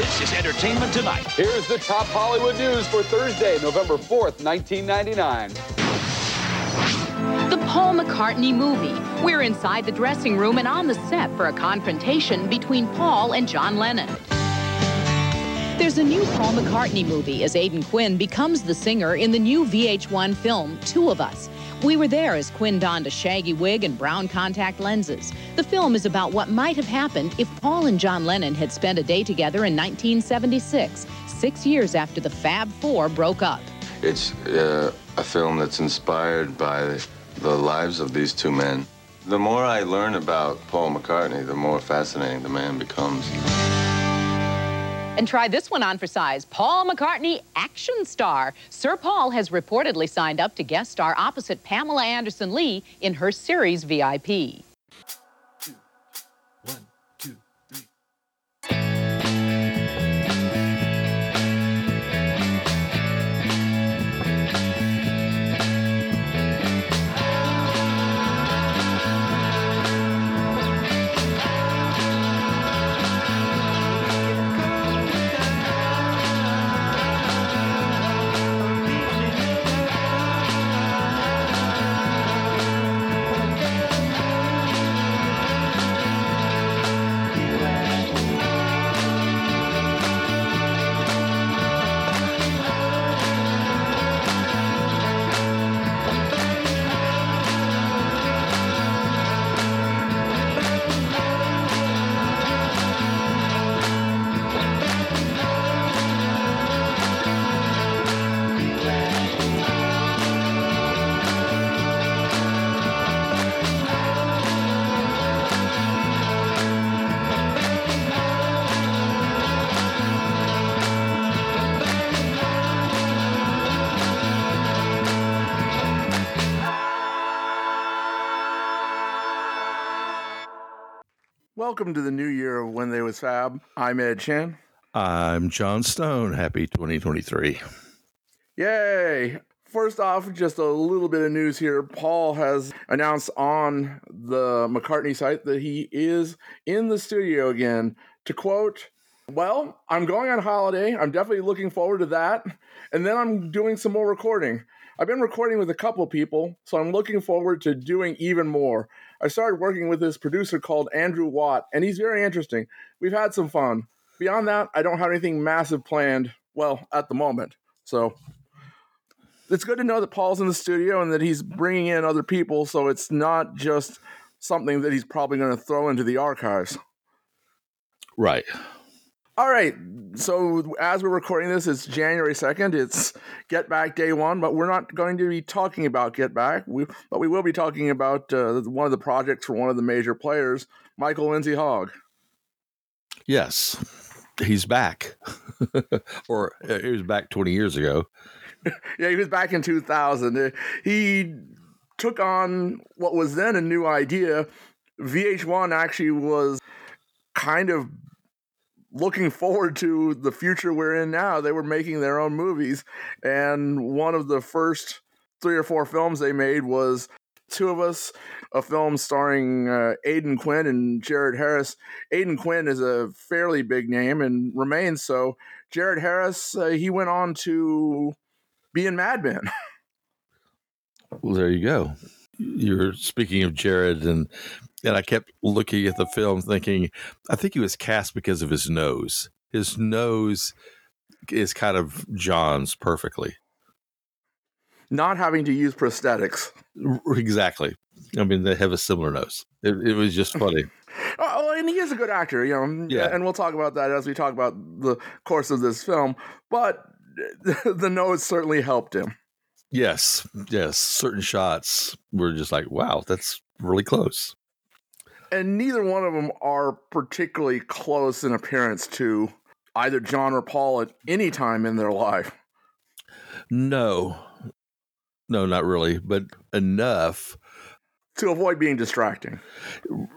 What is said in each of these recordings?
This is Entertainment Tonight. Here's the top Hollywood news for Thursday, November 4th, 1999. The Paul McCartney movie. We're inside the dressing room and on the set for a confrontation between Paul and John Lennon. There's a new Paul McCartney movie as Aidan Quinn becomes the singer in the new VH1 film, Two of Us. We were there as Quinn donned a shaggy wig and brown contact lenses. The film is about what might have happened if Paul and John Lennon had spent a day together in 1976, six years after the Fab Four broke up. It's uh, a film that's inspired by the lives of these two men. The more I learn about Paul McCartney, the more fascinating the man becomes. And try this one on for size. Paul McCartney, action star. Sir Paul has reportedly signed up to guest star opposite Pamela Anderson Lee in her series VIP. Welcome to the new year of When They Was Fab. I'm Ed Chan. I'm John Stone. Happy 2023. Yay! First off, just a little bit of news here. Paul has announced on the McCartney site that he is in the studio again. To quote, Well, I'm going on holiday. I'm definitely looking forward to that. And then I'm doing some more recording. I've been recording with a couple people, so I'm looking forward to doing even more. I started working with this producer called Andrew Watt, and he's very interesting. We've had some fun. Beyond that, I don't have anything massive planned, well, at the moment. So it's good to know that Paul's in the studio and that he's bringing in other people, so it's not just something that he's probably going to throw into the archives. Right. All right. So as we're recording this, it's January 2nd. It's Get Back Day One, but we're not going to be talking about Get Back. We, but we will be talking about uh, one of the projects for one of the major players, Michael Lindsay Hogg. Yes, he's back. or uh, he was back 20 years ago. yeah, he was back in 2000. Uh, He took on what was then a new idea. VH1 actually was kind of looking forward to the future we're in now. They were making their own movies, and one of the first three or four films they made was Two of Us, a film starring uh, Aidan Quinn and Jared Harris. Aidan Quinn is a fairly big name and remains so. Jared Harris, uh, he went on to be in Mad Men. Well, there you go. You're speaking of Jared, and and I kept looking at the film, thinking, I think he was cast because of his nose. His nose is kind of John's perfectly. Not having to use prosthetics. Exactly. I mean, they have a similar nose. It, it was just funny. Oh, oh, and he is a good actor, you know. Mm, yeah. And we'll talk about that as we talk about the course of this film. But the nose certainly helped him. yes, yes. Certain shots were just like, wow, that's really close. And neither one of them are particularly close in appearance to either John or Paul at any time in their life. No, no, not really, but enough. To avoid being distracting.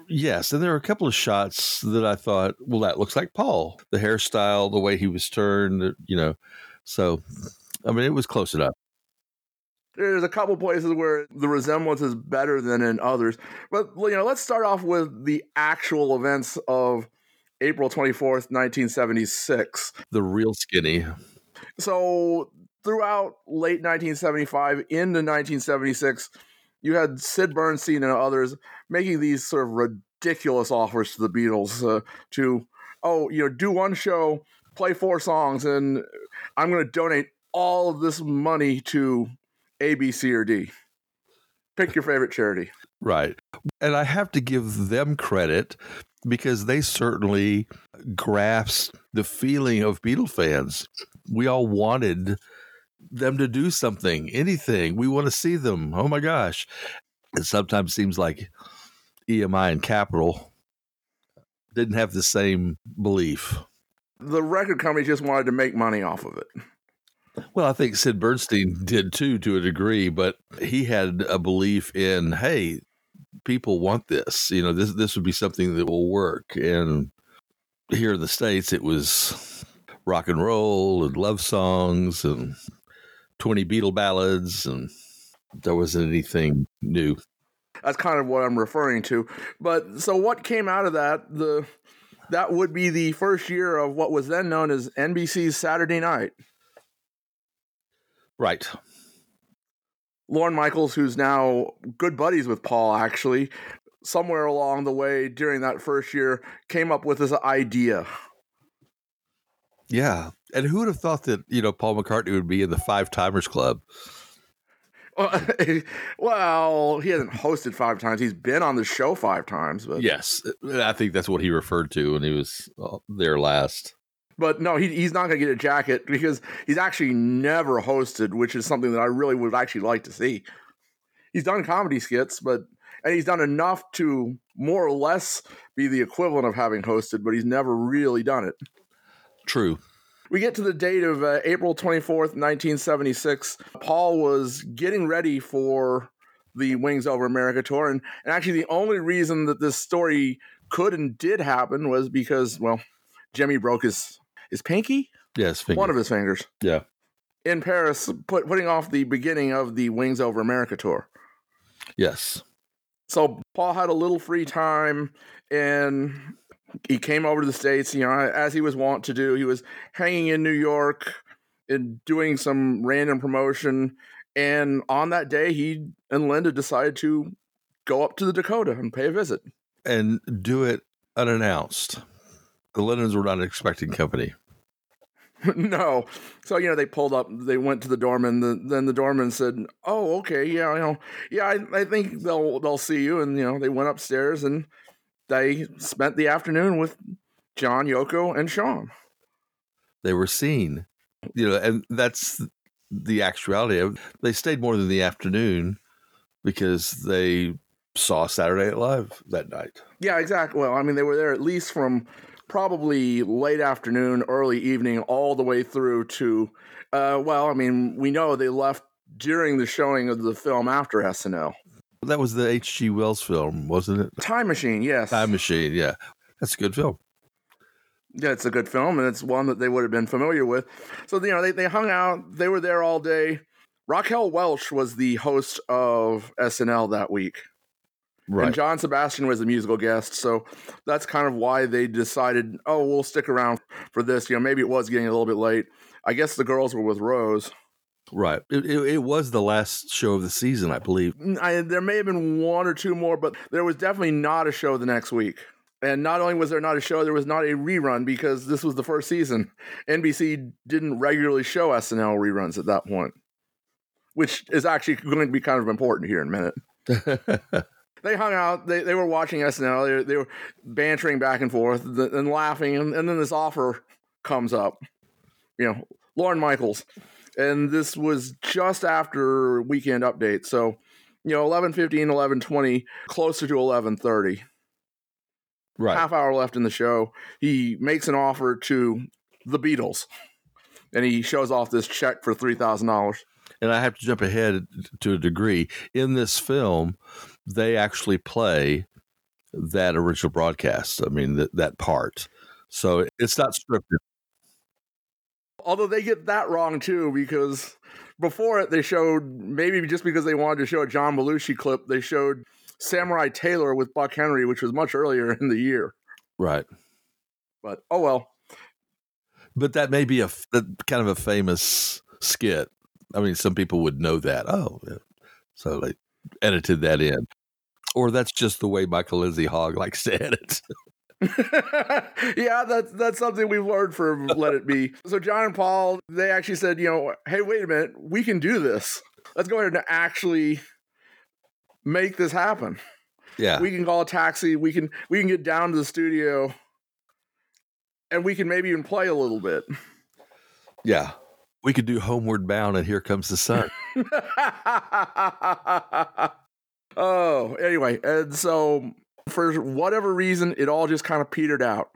Yes, and there were a couple of shots that I thought, well, that looks like Paul. The hairstyle, the way he was turned, you know. So, I mean, it was close enough. There's a couple places where the resemblance is better than in others. But you know, let's start off with the actual events of April 24th, 1976. The real skinny. So throughout late 1975 into 1976, you had Sid Bernstein and others making these sort of ridiculous offers to the Beatles uh, to, oh, you know, do one show, play four songs, and I'm going to donate all of this money to A, B, C, or D. Pick your favorite charity. Right. And I have to give them credit because they certainly grasped the feeling of Beatle fans. We all wanted them to do something, anything. We want to see them. Oh my gosh. It sometimes seems like EMI and Capitol didn't have the same belief. The record company just wanted to make money off of it. Well, I think Sid Bernstein did too, to a degree, but he had a belief in, hey, people want this. You know, this this would be something that will work. And here in the states, it was rock and roll and love songs and twenty Beatle ballads, and there wasn't anything new. That's kind of what I'm referring to. But so, what came out of that? The that would be the first year of what was then known as NBC's Saturday Night. Right. Lorne Michaels, who's now good buddies with Paul, actually, somewhere along the way during that first year, came up with this idea. Yeah. And who would have thought that, you know, Paul McCartney would be in the Five Timers Club? well, he hasn't hosted five times. He's been on the show five times. But yes, I think that's what he referred to when he was uh, there last. But no, he, he's not going to get a jacket because he's actually never hosted, which is something that I really would actually like to see. He's done comedy skits, but and he's done enough to more or less be the equivalent of having hosted, but he's never really done it. True. We get to the date of uh, April 24th, 1976. Paul was getting ready for the Wings Over America tour. And, and actually, the only reason that this story could and did happen was because, well, Jimmy broke his his pinky. Yes, finger. one of his fingers. Yeah, in Paris, put, putting off the beginning of the Wings Over America tour. Yes. So Paul had a little free time, and he came over to the states. You know, as he was wont to do, he was hanging in New York and doing some random promotion. And on that day, he and Linda decided to go up to the Dakota and pay a visit and do it unannounced. The Lennons were not an expecting company. no. So, you know, they pulled up, they went to the doorman. The, then the doorman said, Oh, okay. Yeah, you know, yeah, I, I think they'll, they'll see you. And, you know, they went upstairs and they spent the afternoon with John, Yoko, and Sean. They were seen, you know, and that's the actuality of they stayed more than the afternoon because they saw Saturday Night Live that night. Yeah, exactly. Well, I mean, they were there at least from probably late afternoon, early evening, all the way through to, uh, well, I mean, we know they left during the showing of the film after SNL. That was the H.G. Wells film, wasn't it? Time Machine, yes. Time Machine, yeah. That's a good film. Yeah, it's a good film, and it's one that they would have been familiar with. So, you know, they, they hung out, they were there all day. Raquel Welch was the host of SNL that week. Right. And John Sebastian was a musical guest, so that's kind of why they decided, oh, we'll stick around for this. You know, maybe it was getting a little bit late. I guess the girls were with Rose. Right. It, it, it was the last show of the season, I believe. I, there may have been one or two more, but there was definitely not a show the next week. And not only was there not a show, there was not a rerun because this was the first season. NBC didn't regularly show SNL reruns at that point, which is actually going to be kind of important here in a minute. they hung out. They, they were watching SNL. They, they were bantering back and forth and laughing. And, and then this offer comes up. You know, Lorne Michaels. And this was just after weekend update. So, you know, 11.15, 11.20, closer to 11.30. Right. Half hour left in the show. He makes an offer to the Beatles. And he shows off this check for $3,000 and I have to jump ahead to a degree. In this film, they actually play that original broadcast. I mean, that, that part. So it's not scripted. Although they get that wrong too, because before it, they showed maybe just because they wanted to show a John Belushi clip, they showed Samurai Taylor with Buck Henry, which was much earlier in the year. Right. But oh well. But that may be a kind of a famous skit. I mean, some people would know that. Oh, yeah. so they edited that in, or that's just the way Michael Lindsay Hogg likes to edit. yeah, that's that's something we've learned from Let It Be. So John and Paul, they actually said, you know, hey, wait a minute, we can do this. Let's go ahead and actually make this happen. Yeah, We can call a taxi. We can we can get down to the studio, and we can maybe even play a little bit. yeah. We could do Homeward Bound, and here comes the sun. oh, anyway, and so for whatever reason, it all just kind of petered out.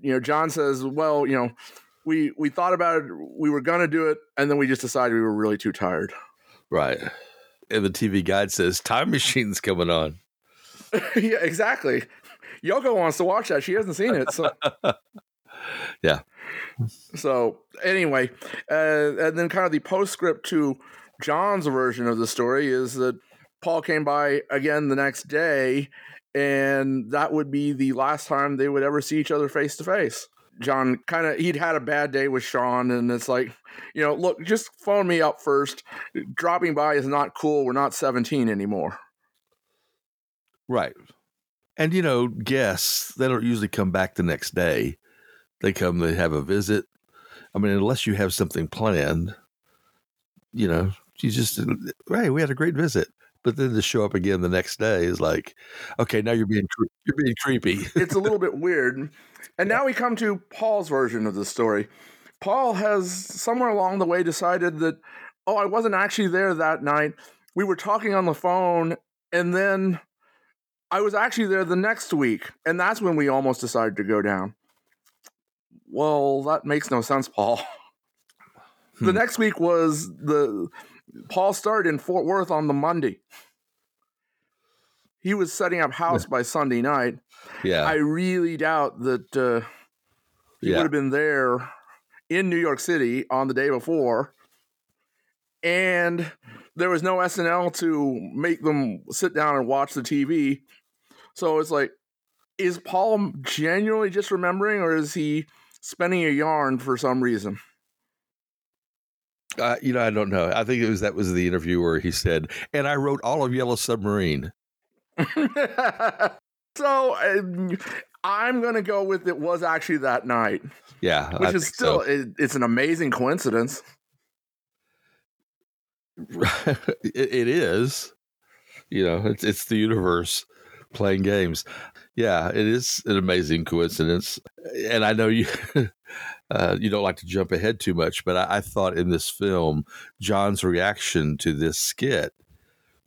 You know, John says, "Well, you know, we we thought about it, we were gonna do it, and then we just decided we were really too tired." right. And the TV guide says time machine's coming on. yeah, exactly. Yoko wants to watch that; she hasn't seen it, so Yeah. So anyway, uh, and then kind of the postscript to John's version of the story is that Paul came by again the next day, and that would be the last time they would ever see each other face to face. John kind of he'd had a bad day with Sean, and it's like, you know, look, just phone me up first. Dropping by is not cool. We're not seventeen anymore. Right. And you know, guests, they don't usually come back the next day. They come, they have a visit. I mean, unless you have something planned, you know, you just hey, we had a great visit. But then to show up again the next day is like, okay, now you're being you're being creepy. it's a little bit weird. And now we come to Paul's version of the story. Paul has somewhere along the way decided that, oh, I wasn't actually there that night. We were talking on the phone, and then I was actually there the next week. And that's when we almost decided to go down. Well, that makes no sense, Paul. The Hmm. next week was the Paul started in Fort Worth on the Monday. He was setting up house by Sunday night. Yeah. I really doubt that uh, he yeah. would have been there in New York City on the day before, and there was no SNL to make them sit down and watch the TV. So it's like, is Paul genuinely just remembering, or is he spinning a yarn for some reason? Uh, you know, I don't know. I think it was that was the interview where he said, "And I wrote all of Yellow Submarine." so um, I'm gonna go with it was actually that night, Yeah, I which is still so. it, it's an amazing coincidence. it, it is. You know, it's it's the universe playing games. Yeah, it is an amazing coincidence, and I know you uh, you don't like to jump ahead too much, but I, I thought in this film, John's reaction to this skit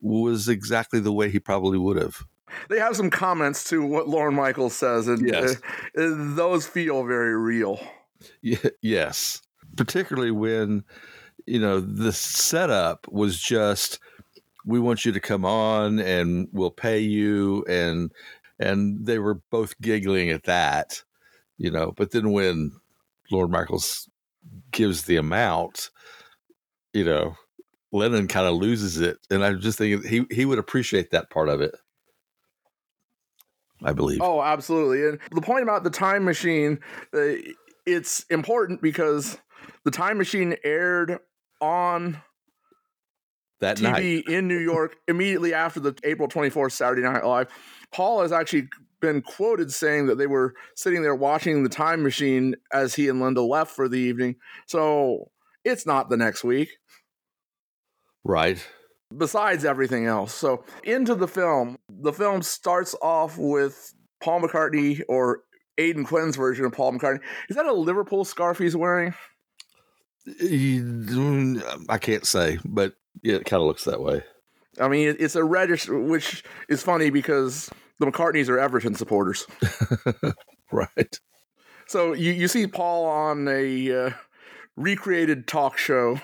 was exactly the way he probably would have. They have some comments to what Lorne Michaels says, and Yes. uh, uh, those feel very real. Ye- yes, particularly when you know the setup was just we want you to come on and we'll pay you and and they were both giggling at that, you know. But then when Lorne Michaels gives the amount, you know, Lennon kind of loses it, and I'm just thinking he he would appreciate that part of it. I believe. Oh, absolutely. And the point about the time machine, uh, it's important because the time machine aired on that night. TV in New York immediately after the April 24th Saturday Night Live. Paul has actually been quoted saying that they were sitting there watching the time machine as he and Linda left for the evening. So it's not the next week. Right. besides everything else. So into the film, the film starts off with Paul McCartney or Aidan Quinn's version of Paul McCartney. Is that a Liverpool scarf he's wearing? I can't say, but yeah, it kind of looks that way. I mean, it's a reddish, which is funny because the McCartneys are Everton supporters. Right. So you, you see Paul on a uh, recreated talk show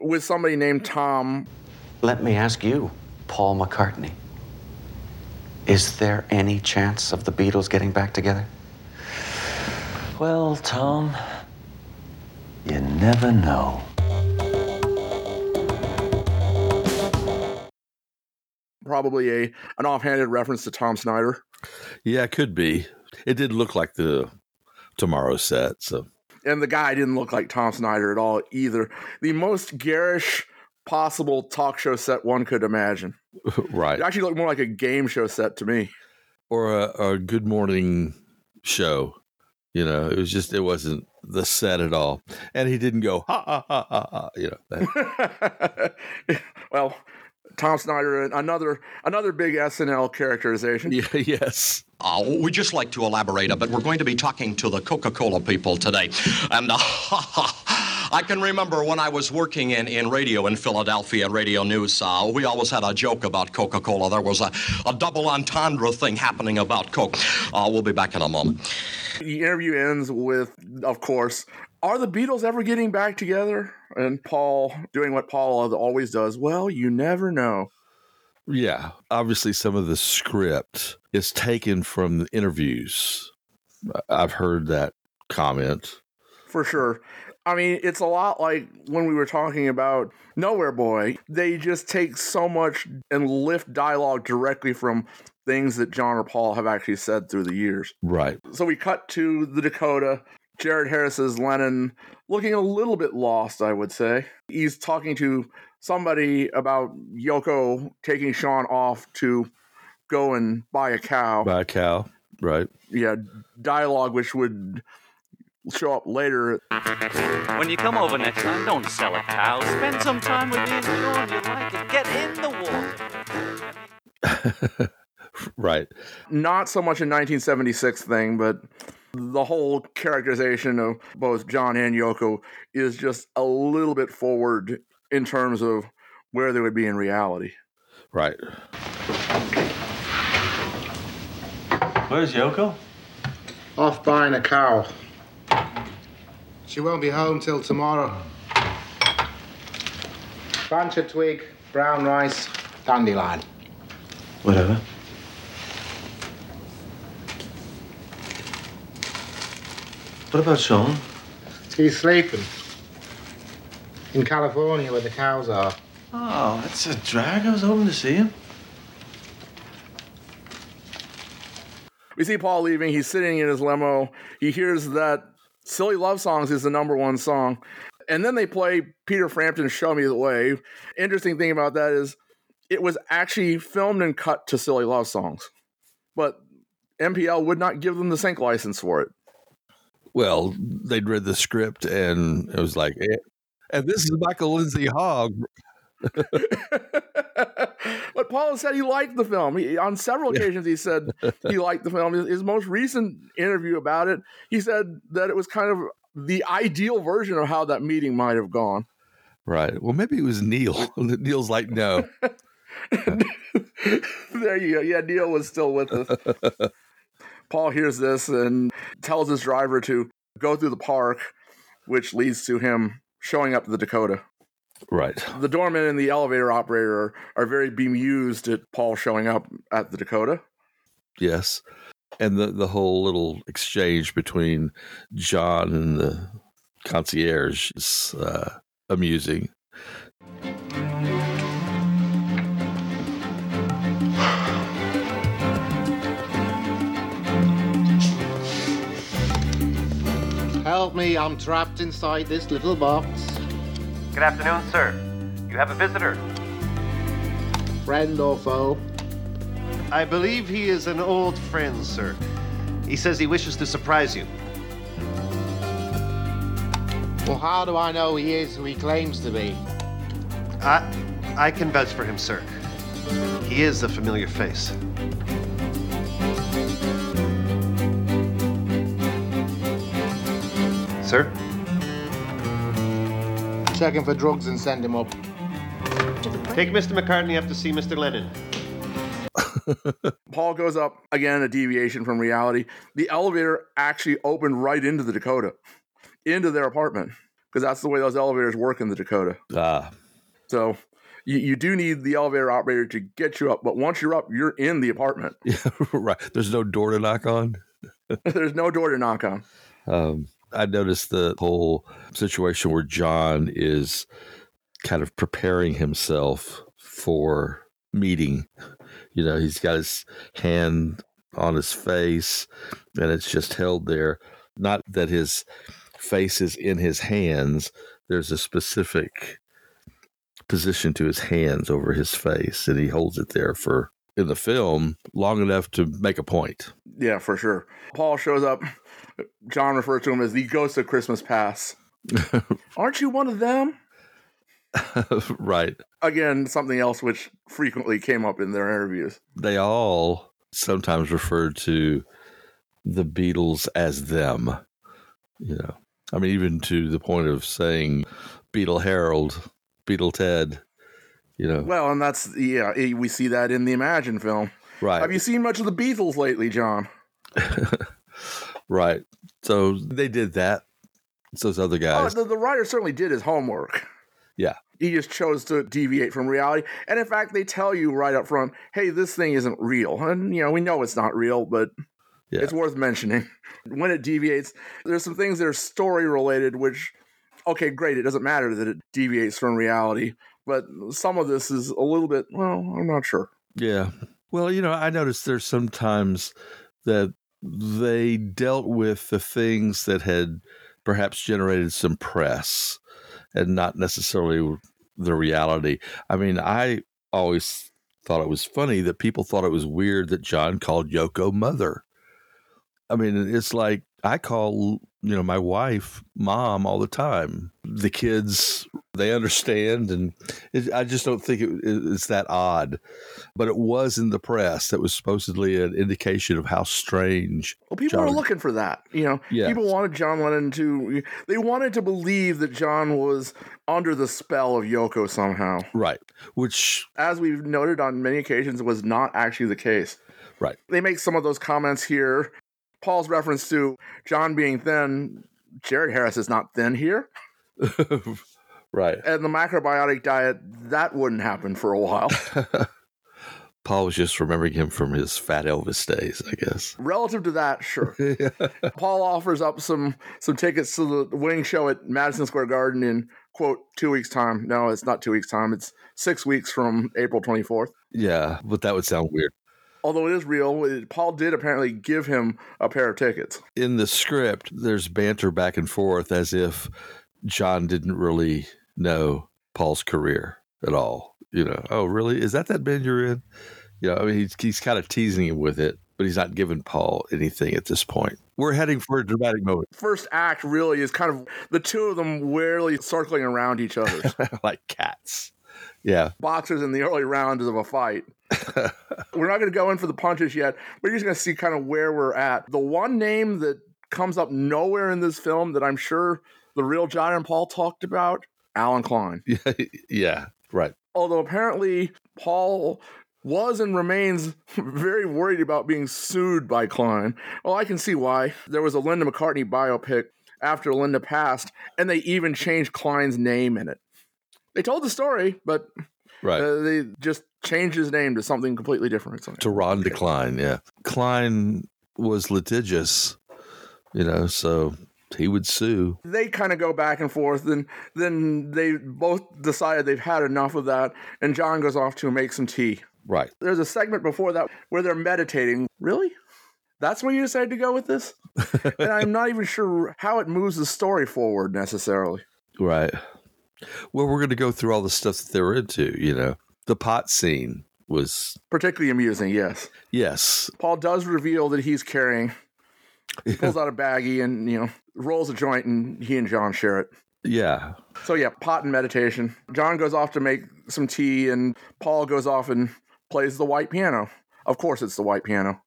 with somebody named Tom. Let me ask you, Paul McCartney. Is there any chance of the Beatles getting back together? Well, Tom, you never know. Probably a an offhanded reference to Tom Snyder. Yeah, it could be. It did look like the Tomorrow set. So and the guy didn't look like Tom Snyder at all either. The most garish possible talk show set one could imagine. right, It actually looked more like a game show set to me. or a, a Good Morning show. You know, it was just it wasn't the set at all, and he didn't go ha ha ha ha. ha you know, well, Tom Snyder, another another big SNL characterization. yeah, yes, Uh, we'd just like to elaborate a bit. We're going to be talking to the Coca Cola people today. And uh, I can remember when I was working in, in radio in Philadelphia, radio news, uh, we always had a joke about Coca Cola. There was a, a double entendre thing happening about Coke. Uh, we'll be back in a moment. The interview ends with, of course, are the Beatles ever getting back together? And Paul doing what Paul always does. Well, you never know. yeah. Obviously, some of the script is taken from the interviews. I've heard that comment. For sure. I mean, it's a lot like when we were talking about Nowhere Boy. They just take so much and lift dialogue directly from things that John or Paul have actually said through the years. Right. So we cut to the Dakota. Jared Harris's Lennon looking a little bit lost, I would say. He's talking to somebody about Yoko taking Sean off to go and buy a cow. Buy a cow. Right. yeah, dialogue which would show up later. When you come over next time, don't sell a cow. Spend some time with me and Sean. You like it. Get in the water. right. Not so much a 1976 thing, but the whole characterization of both John and Yoko is just a little bit forward in terms of where they would be in reality. Right. Where's Yoko? Off buying a cow. She won't be home till tomorrow. Bunch of twig, brown rice, dandelion. Whatever. What about Sean? He's sleeping. In California where the cows are. Oh, that's a drag. I was hoping to see him. We see Paul leaving. He's sitting in his limo. He hears that Silly Love Songs is the number one song. And then they play Peter Frampton's Show Me the Way. Interesting thing about that is it was actually filmed and cut to Silly Love Songs. But MPL would not give them the sync license for it. Well, they'd read the script and it was like, eh. and this is Michael Lindsay Hogg. but Paul said he liked the film. He, on several occasions, he said he liked the film. His, his most recent interview about it, he said that it was kind of the ideal version of how that meeting might have gone. Right. Well, maybe it was Neil. Neil's like, no. there you go. Yeah, Neil was still with us. Paul hears this and tells his driver to go through the park, which leads to him showing up at the Dakota. Right. The doorman and the elevator operator are, are very bemused at Paul showing up at the Dakota. Yes. And the, the whole little exchange between John and the concierge is uh, amusing. Help me, I'm trapped inside this little box. Good afternoon, sir. You have a visitor. Friend or foe? I believe he is an old friend, sir. He says he wishes to surprise you. Well, how do I know he is who he claims to be? I, I can vouch for him, sir. He is a familiar face. Sir? Check him for drugs and send him up. Take Mr. McCartney up to see Mr. Lennon. Paul goes up again, a deviation from reality. The elevator actually opened right into the Dakota, into their apartment, because that's the way those elevators work in the Dakota. Ah, So you, you do need the elevator operator to get you up, but once you're up, you're in the apartment. yeah, right. There's no door to knock on. There's no door to knock on. Um, I noticed the whole situation where John is kind of preparing himself for meeting. You know, he's got his hand on his face and it's just held there. Not that his face is in his hands. There's a specific position to his hands over his face, and he holds it there for in the film long enough to make a point. Yeah, for sure. Paul shows up. John refers to him as the ghost of Christmas past. Aren't you one of them? right. Again, something else which frequently came up in their interviews. They all sometimes referred to the Beatles as them. You know, I mean, even to the point of saying Beatle Harold, Beatle Ted. You know, Well, and that's yeah, eh, we see that in the Imagine film. right, Have you seen much of the Beatles lately, John? right. So they did that. It's those other Oh, guys. the, the writer certainly did his homework. yeah, He just chose to deviate from reality. And in fact, they tell you right up front, hey, this thing isn't real. And, you know, we know it's not real, but Yeah. it's worth mentioning. When it deviates, there's some things that are story related, which, okay, great. It doesn't matter that it deviates from reality. But some of this is a little bit, well, I'm not sure. Yeah. Well, you know, I noticed there's sometimes that they dealt with the things that had perhaps generated some press and not necessarily the reality. I mean, I always thought it was funny that people thought it was weird that John called Yoko mother. I mean, it's like I call, you know, my wife mom all the time. The kids, they understand. And it, I just don't think it, it's that odd. But it was in the press that was supposedly an indication of how strange. Well, people John- were looking for that. You know, Yes. people wanted John Lennon to, they wanted to believe that John was under the spell of Yoko somehow. Right. Which, As we've noted on many occasions, was not actually the case. right. They make some of those comments here. Paul's reference to John being thin, Jared Harris is not thin here. right. And the macrobiotic diet, that wouldn't happen for a while. Paul was just remembering him from his Fat Elvis days, I guess. Relative to that, sure. Paul offers up some some tickets to the wing show at Madison Square Garden in quote two weeks time. No, it's not two weeks time. It's six weeks from April twenty fourth. Yeah, but that would sound weird. Although it is real, it- Paul did apparently give him a pair of tickets. In the script, there's banter back and forth as if John didn't really know Paul's career at all. You know, oh, really? Is that that band you're in? You know, I mean, he's, he's kind of teasing him with it, but he's not giving Paul anything at this point. We're heading for a dramatic moment, First act really is kind of the two of them warily circling around each other. like cats. Yeah. Boxers in the early rounds of a fight. we're not going to go in for the punches yet. We're just going to see kind of where we're at. The one name that comes up nowhere in this film that I'm sure the real John and Paul talked about, Allen Klein. Yeah. Right. Although apparently Paul was and remains very worried about being sued by Klein. Well, I can see why. There was a Linda McCartney biopic after Linda passed, and they even changed Klein's name in it. They told the story, but Right. uh, they just changed his name to something completely different. To Ron Klein. Yeah, Klein was litigious, you know, so he would sue. they kind of go back and forth and then they both decided they've had enough of that and john goes off to make some tea Right. there's a segment before that where they're meditating really that's where you decided to go with this and i'm not even sure how it moves the story forward necessarily Right. Well, we're going to go through all the stuff that they're into, you know. The pot scene was, particularly amusing yes yes, paul does reveal that he's carrying he pulls out a baggie and you know rolls a joint and he and john share it yeah, So yeah, pot and meditation. John goes off to make some tea, and Paul goes off and plays the white piano. Of course, it's the white piano.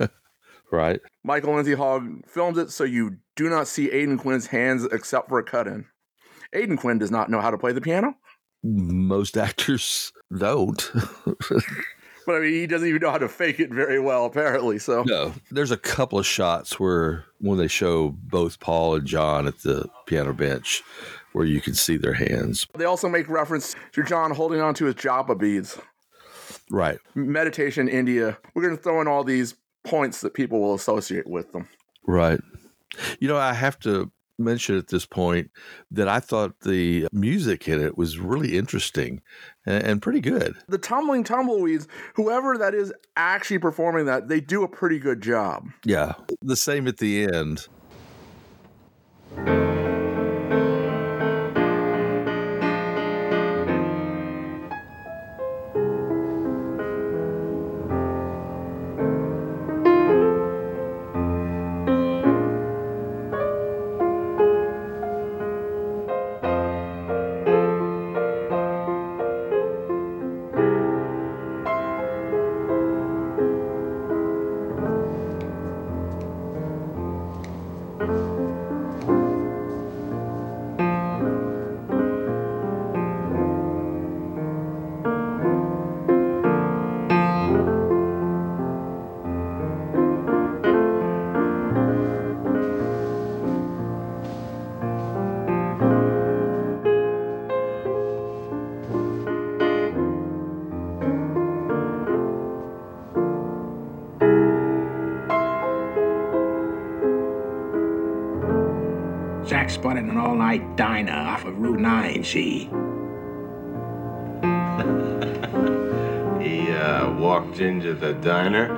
right. Michael Lindsay Hogg films it so you do not see Aidan Quinn's hands except for a cut in. Aidan Quinn does not know how to play the piano, Most actors don't. but I mean, he doesn't even know how to fake it very well, apparently. So no, there's a couple of shots where when they show both Paul and John at the piano bench where you can see their hands. they also make reference to John holding on to his japa beads. Right. Meditation, India. We're going to throw in all these points that people will associate with them. Right. You know, I have to mention at this point that I thought the music in it was really interesting and, and pretty good. The Tumbling Tumbleweeds, whoever that is actually performing that, they do a pretty good job. Yeah. The same at the end. Spotted an all night diner off of Route 9, see? He uh, walked into the diner,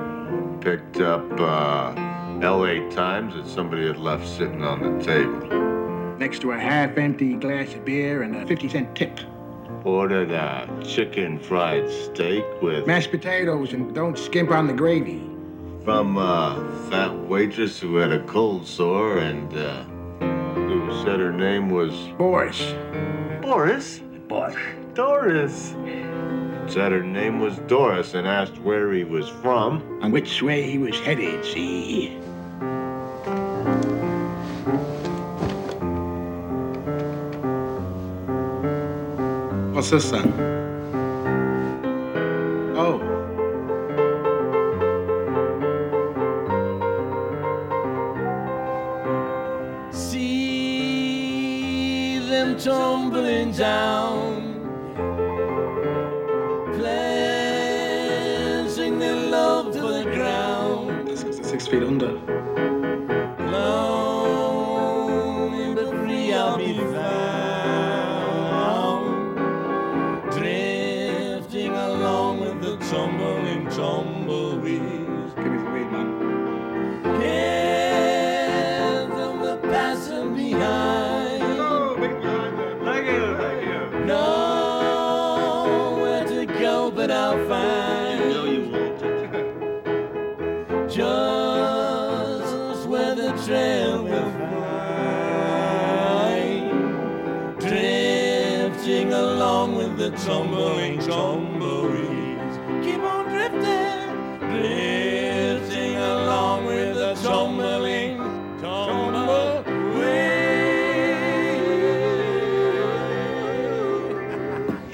picked up uh, LA Times that somebody had left sitting on the table. Next to a half empty glass of beer and a 50 cent tip. Ordered a chicken fried steak with. Mashed potatoes and don't skimp on the gravy. From a fat waitress who had a cold sore and uh, who said her name was. Boris. Boris? Boris. Doris. Said her name was Doris and asked where he was from. And which way he was headed, see? What's this then? Tumbling tumbleweeds. Keep on drifting, drifting along with the tumbling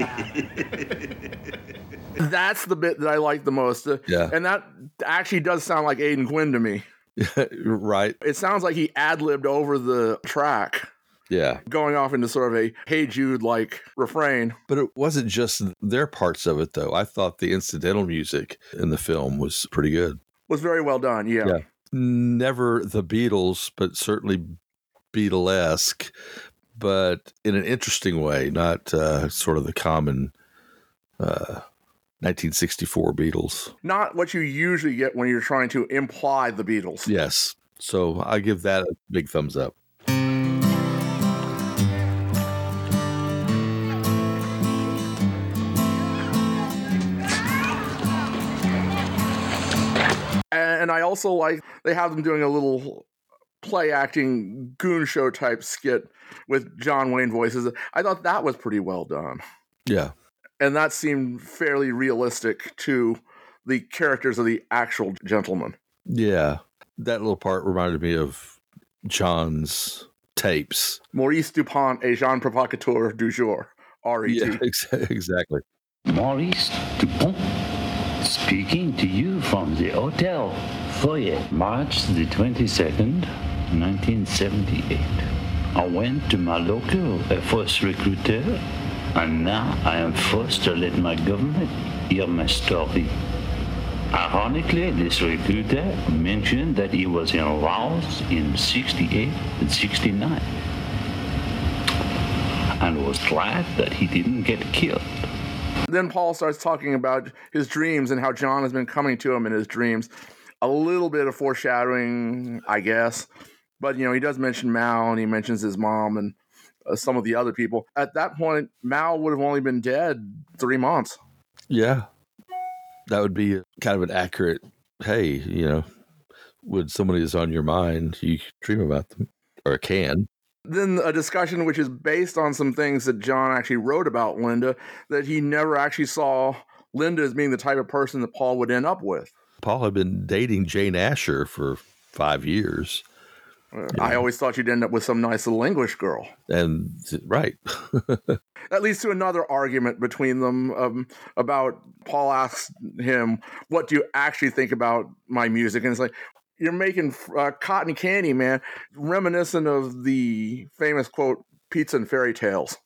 That's the bit that I like the most. Uh, Yeah. And that actually does sound like Aidan Quinn to me. right. It sounds like he ad libbed over the track, Yeah. going off into sort of a Hey Jude like refrain. But it wasn't just their parts of it, though. I thought the incidental music in the film was pretty good. Was very well done. Yeah. Yeah. Never the Beatles, but certainly Beatlesque, but in an interesting way, not uh, sort of the common uh, 1964 Beatles. Not what you usually get when you're trying to imply the Beatles. Yes. So I give that a big thumbs up. And I also like they have them doing a little play acting goon show type skit with John Wayne voices. I thought that was pretty well done. Yeah. And that seemed fairly realistic to the characters of the actual gentleman. Yeah. That little part reminded me of John's tapes. Maurice Dupont, agent provocateur du jour. R.E.T. Yeah, ex- exactly. Maurice Dupont speaking to you from the hotel foyer, March the 22nd, 1978. I went to my local Air Force recruiter, and now I am forced to let my government hear my story. Ironically, this recruiter mentioned that he was in Laos in 68 and 69 and was glad that he didn't get killed. Then Paul starts talking about his dreams and how John has been coming to him in his dreams. A little bit of foreshadowing, I guess. But, you know, he does mention Mal and he mentions his mom and uh, some of the other people. At that point, Mal would have only been dead three months. Yeah. That would be kind of an accurate, hey, you know, when somebody is on your mind, you dream about them or can. Then a discussion which is based on some things that John actually wrote about Linda that he never actually saw Linda as being the type of person that Paul would end up with. Paul had been dating Jane Asher for five years. Uh, I always thought you'd end up with some nice little English girl. And right. that leads to another argument between them um, about Paul asks him, What do you actually think about my music? And it's like, You're making uh, cotton candy, man, reminiscent of the famous quote, Pizza and Fairy Tales,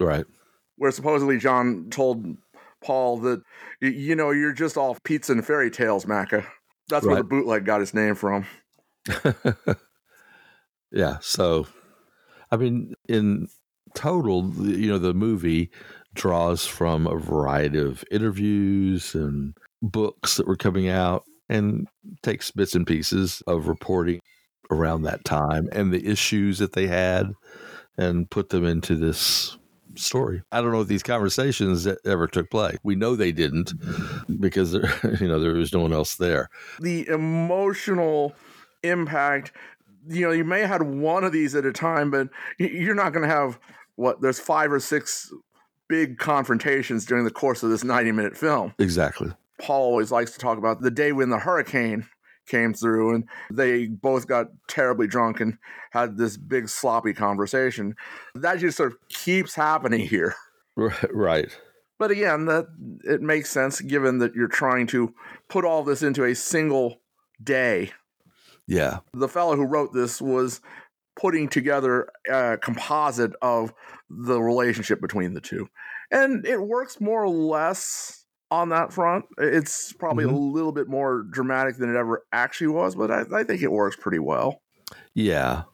Right. where supposedly John told Paul that, You know, you're just all pizza and fairy tales, Macca. That's where the bootleg got its name from. yeah. So I mean, in total, you know, the movie draws from a variety of interviews and books that were coming out and takes bits and pieces of reporting around that time and the issues that they had and put them into this story. I don't know if these conversations ever took place. We know they didn't because there, you know there was no one else there. the emotional impact you know you may have had one of these at a time but you're not going to have what there's five or six big confrontations during the course of this 90 minute film Exactly. Paul always likes to talk about the day when the hurricane came through and they both got terribly drunk and had this big sloppy conversation that just sort of keeps happening here Right. right. but again, that it makes sense given that you're trying to put all this into a single day. Yeah. The fellow who wrote this was putting together a composite of the relationship between the two. And it works more or less on that front. It's probably a mm-hmm. little bit more dramatic than it ever actually was, but I, I think it works pretty well. Yeah.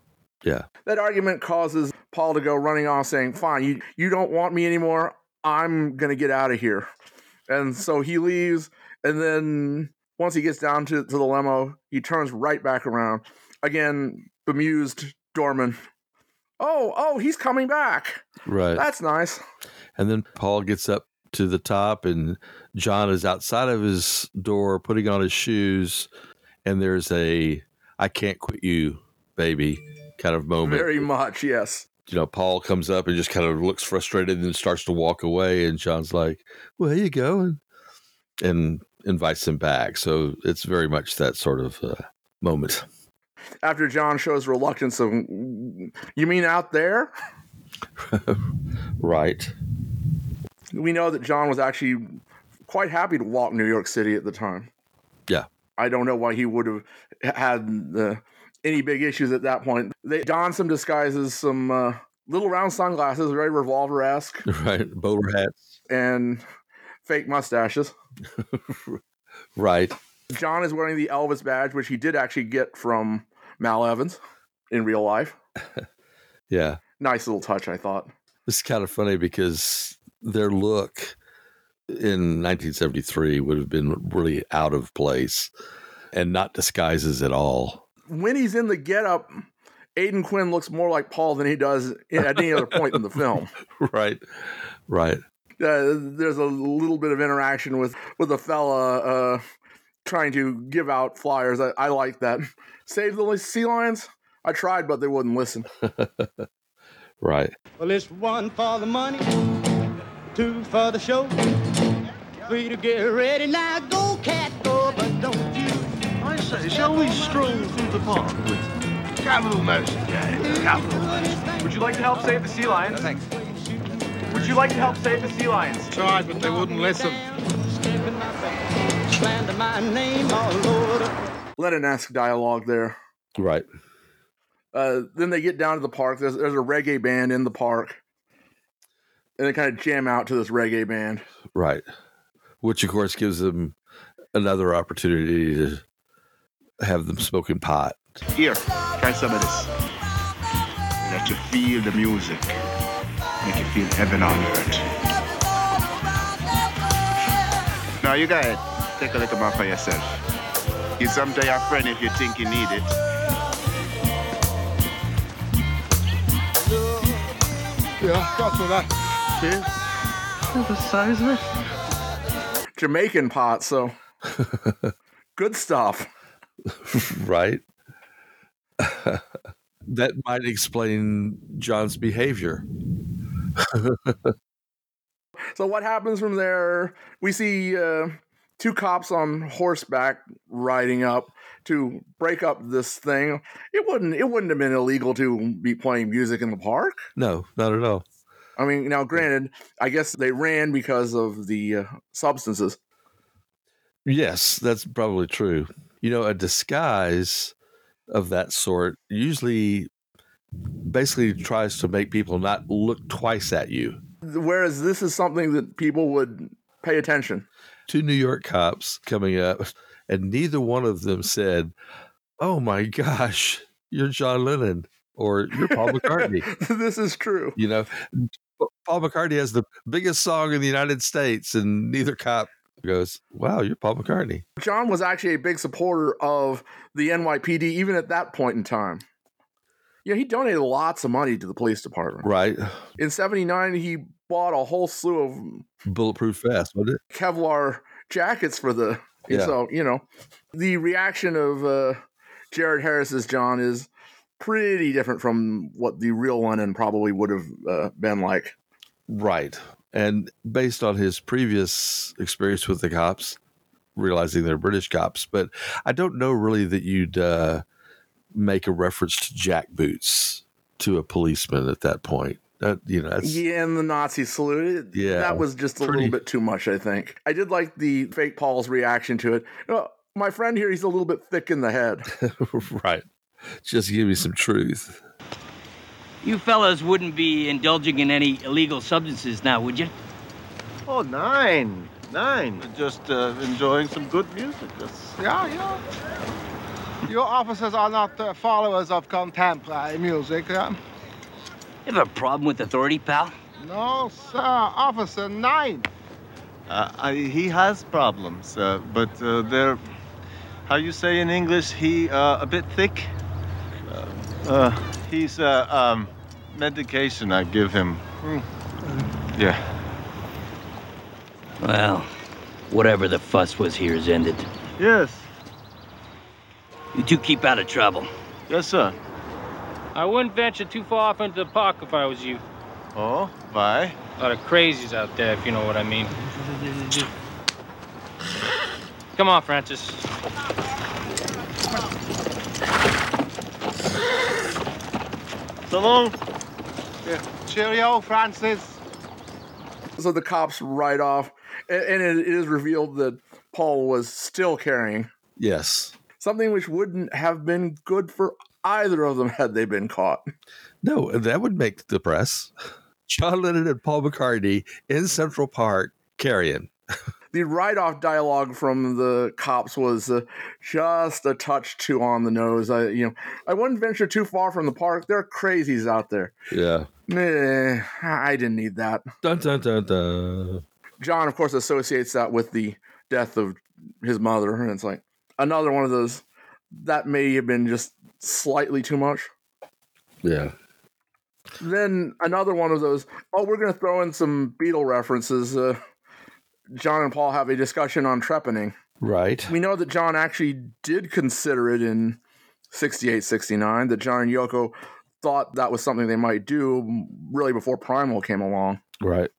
Yeah. That argument causes Paul to go running off saying, Fine, you, you don't want me anymore. I'm going to get out of here. And so he leaves. And then once he gets down to, to the limo, he turns right back around. Again, bemused Dorman. Oh, oh, he's coming back. Right. That's nice. And then Paul gets up to the top, and John is outside of his door putting on his shoes. And there's a I can't quit you, baby kind of moment. Very much, yes. you know, Paul comes up and just kind of looks frustrated and starts to walk away. And John's like, well, here you go. And, and invites him back. So it's very much that sort of uh, moment. After John shows reluctance of, you mean out there? right. We know that John was actually quite happy to walk New York City at the time. Yeah. I don't know why he would have had uh, any big issues at that point. They donned some disguises, some uh, little round sunglasses, very revolver esque, Right. Bowler hats. and fake mustaches. Right. John is wearing the Elvis badge, which he did actually get from Mal Evans in real life. Yeah. Nice little touch, I thought. It's kind of funny because their look in 1973 would have been really out of place and not disguises at all. When he's in the getup, Aidan Quinn looks more like Paul than he does at any other point in the film. right. Right. uh, there's a little bit of interaction with with a fella uh, trying to give out flyers. I, I like that. Save the sea lions. I tried, but they wouldn't listen. Right. Well, it's one for the money, two for the show, three to get ready. Now go, cat, go, but don't you. I say, shall we stroll through the park with capital measure, guys? Capital measure. Would you like to help save the sea lions? thanks. Would you like to help save the sea lions? Tried, but they wouldn't listen. Let my name all over. Lennon-esque dialogue there. Right. Uh, then they get down to the park. There's there's a reggae band in the park, and they kind of jam out to this reggae band. Right. Which, of course, gives them another opportunity to have them smoking pot. Here, try some of this. Let you feel the music. Make you feel heaven on earth. Now you guys, take a little more for yourself. Give some to your friend if you think you need it. Yeah, got some of Cheers. the size of it. Jamaican pot, so good stuff. right. that might explain John's behavior. So what happens from there? We see uh, two cops on horseback riding up to break up this thing. It wouldn't. It wouldn't have been illegal to be playing music in the park. No, not at all. I mean, now granted, I guess they ran because of the uh, substances. Yes, that's probably true. You know, a disguise of that sort usually basically tries to make people not look twice at you. Whereas this is something that people would pay attention. Two New York cops coming up, and neither one of them said, Oh my gosh, you're John Lennon. or you're Paul McCartney. this is true. You know, Paul McCartney has the biggest song in the United States, and neither cop goes, "Wow, you're Paul McCartney." John was actually a big supporter of the NYPD, even at that point in time. Yeah, he donated lots of money to the police department. Right. In '79, he bought a whole slew of Bulletproof vests, wasn't it? Kevlar jackets for the. Yeah. So you know, the reaction of uh, Jared Harris's John is pretty different from what the real one and probably would have uh, been like. Right. And based on his previous experience with the cops, realizing they're British cops, but I don't know really that you'd uh, make a reference to jack boots to a policeman at that point. That you know, yeah, and the Nazi salute. Yeah, that was just a pretty- little bit too much. I think I did like the fake Paul's reaction to it. Uh, my friend here, he's a little bit thick in the head. right. Just give me some truth. You fellas wouldn't be indulging in any illegal substances now, would you? Oh, nine. Nine. Just uh, enjoying some good music. That's... Yeah, yeah. Your officers are not uh, followers of contemporary music, yeah? You have a problem with authority, pal? No, sir. Officer Nine. Uh, I, he has problems, uh, but uh, they're, how you say in English, he uh, a bit thick. Uh, he's uh, um, medication I give him. Hmm. Yeah. Well, whatever the fuss was here has ended. Yes. You two keep out of trouble. Yes, sir. I wouldn't venture too far off into the park if I was you. Oh, why? A lot of crazies out there, if you know what I mean. Come on, Francis. So long. Yeah. Cheerio, Francis. So the cops write off, and it it is revealed that Paul was still carrying Yes. something which wouldn't have been good for either of them had they been caught. No, that would make the press. John Lennon and Paul McCartney in Central Park carrying. The write off dialogue from the cops was uh, just a touch too on the nose. I, you know, I wouldn't venture too far from the park. There are crazies out there. Yeah. Nah, I didn't need that. Dun dun dun dun. John, of course, associates that with the death of his mother, and it's like another one of those that may have been just slightly too much. Yeah. Then another one of those. Oh, we're going to throw in some Beatle references. Uh, John and Paul have a discussion on trepanning. Right. We know that John actually did consider it in 68, 69, that John and Yoko thought that was something they might do really before Primal came along. Right.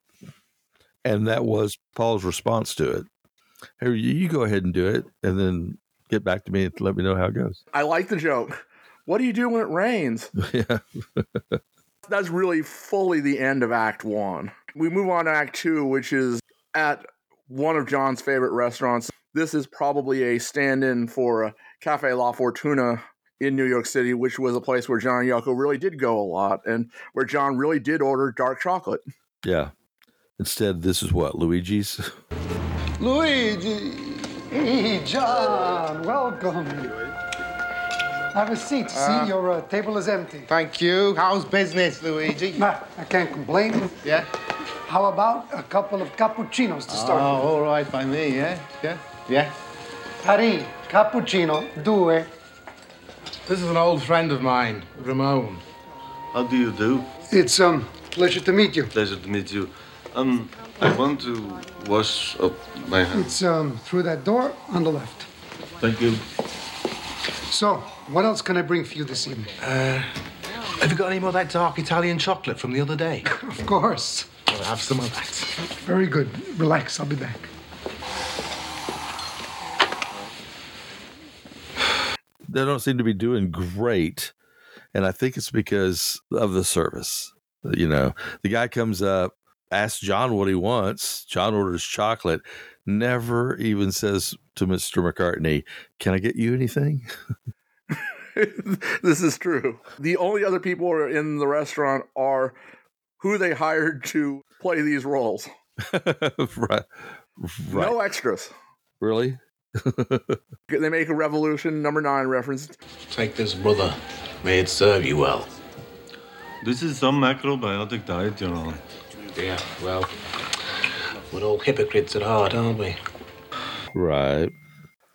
And that was Paul's response to it. Hey, you, you go ahead and do it and then get back to me and let me know how it goes. I like the joke. What do you do when it rains? yeah. That's really fully the end of Act One. We move on to Act Two, which is at one of John's favorite restaurants. This is probably a stand in for a Cafe La Fortuna in New York City, which was a place where John and Yoko really did go a lot and where John really did order dark chocolate. Yeah. Instead, this is what? Luigi's? Luigi! Hey, John, welcome. Have a seat. Uh, See, your uh, table is empty. Thank you. How's business, Luigi? Nah, I can't complain. Yeah? How about a couple of cappuccinos to start oh, with? all right by me, yeah? Yeah? Yeah? Harry, cappuccino, due. This is an old friend of mine, Ramon. How do you do? It's um pleasure to meet you. Pleasure to meet you. Um, I want to wash up my hands. It's um through that door on the left. Thank you. So, what else can I bring for you this evening? Uh, have you got any more of that dark Italian chocolate from the other day? Of course. I'll have some of that. Very good. Relax, I'll be back. They don't seem to be doing great. And I think it's because of the service. You know, the guy comes up, asks John what he wants. John orders chocolate, never even says to Mr. McCartney, Can I get you anything? this is true. The only other people who are in the restaurant are who they hired to play these roles. right. No extras. Really? They make a Revolution number nine reference. Take this, brother. May it serve you well. This is some macrobiotic diet you're on. Yeah, well, we're all hypocrites at heart, aren't we? Right.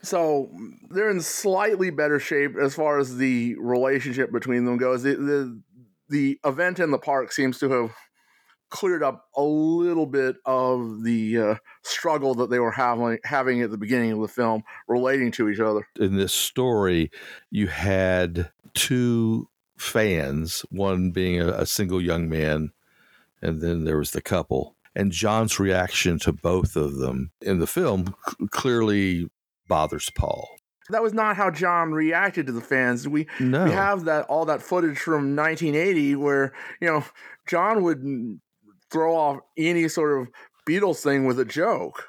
So they're in slightly better shape as far as the relationship between them goes. The the, the event in the park seems to have cleared up a little bit of the uh, struggle that they were having having at the beginning of the film relating to each other. In this story, you had two fans, one being a, a single young man, and then there was the couple. And John's reaction to both of them in the film c- clearly bothers Paul. That was not how John reacted to the fans. We No. we have that all that footage from 1980 where you know John would throw off any sort of Beatles thing with a joke.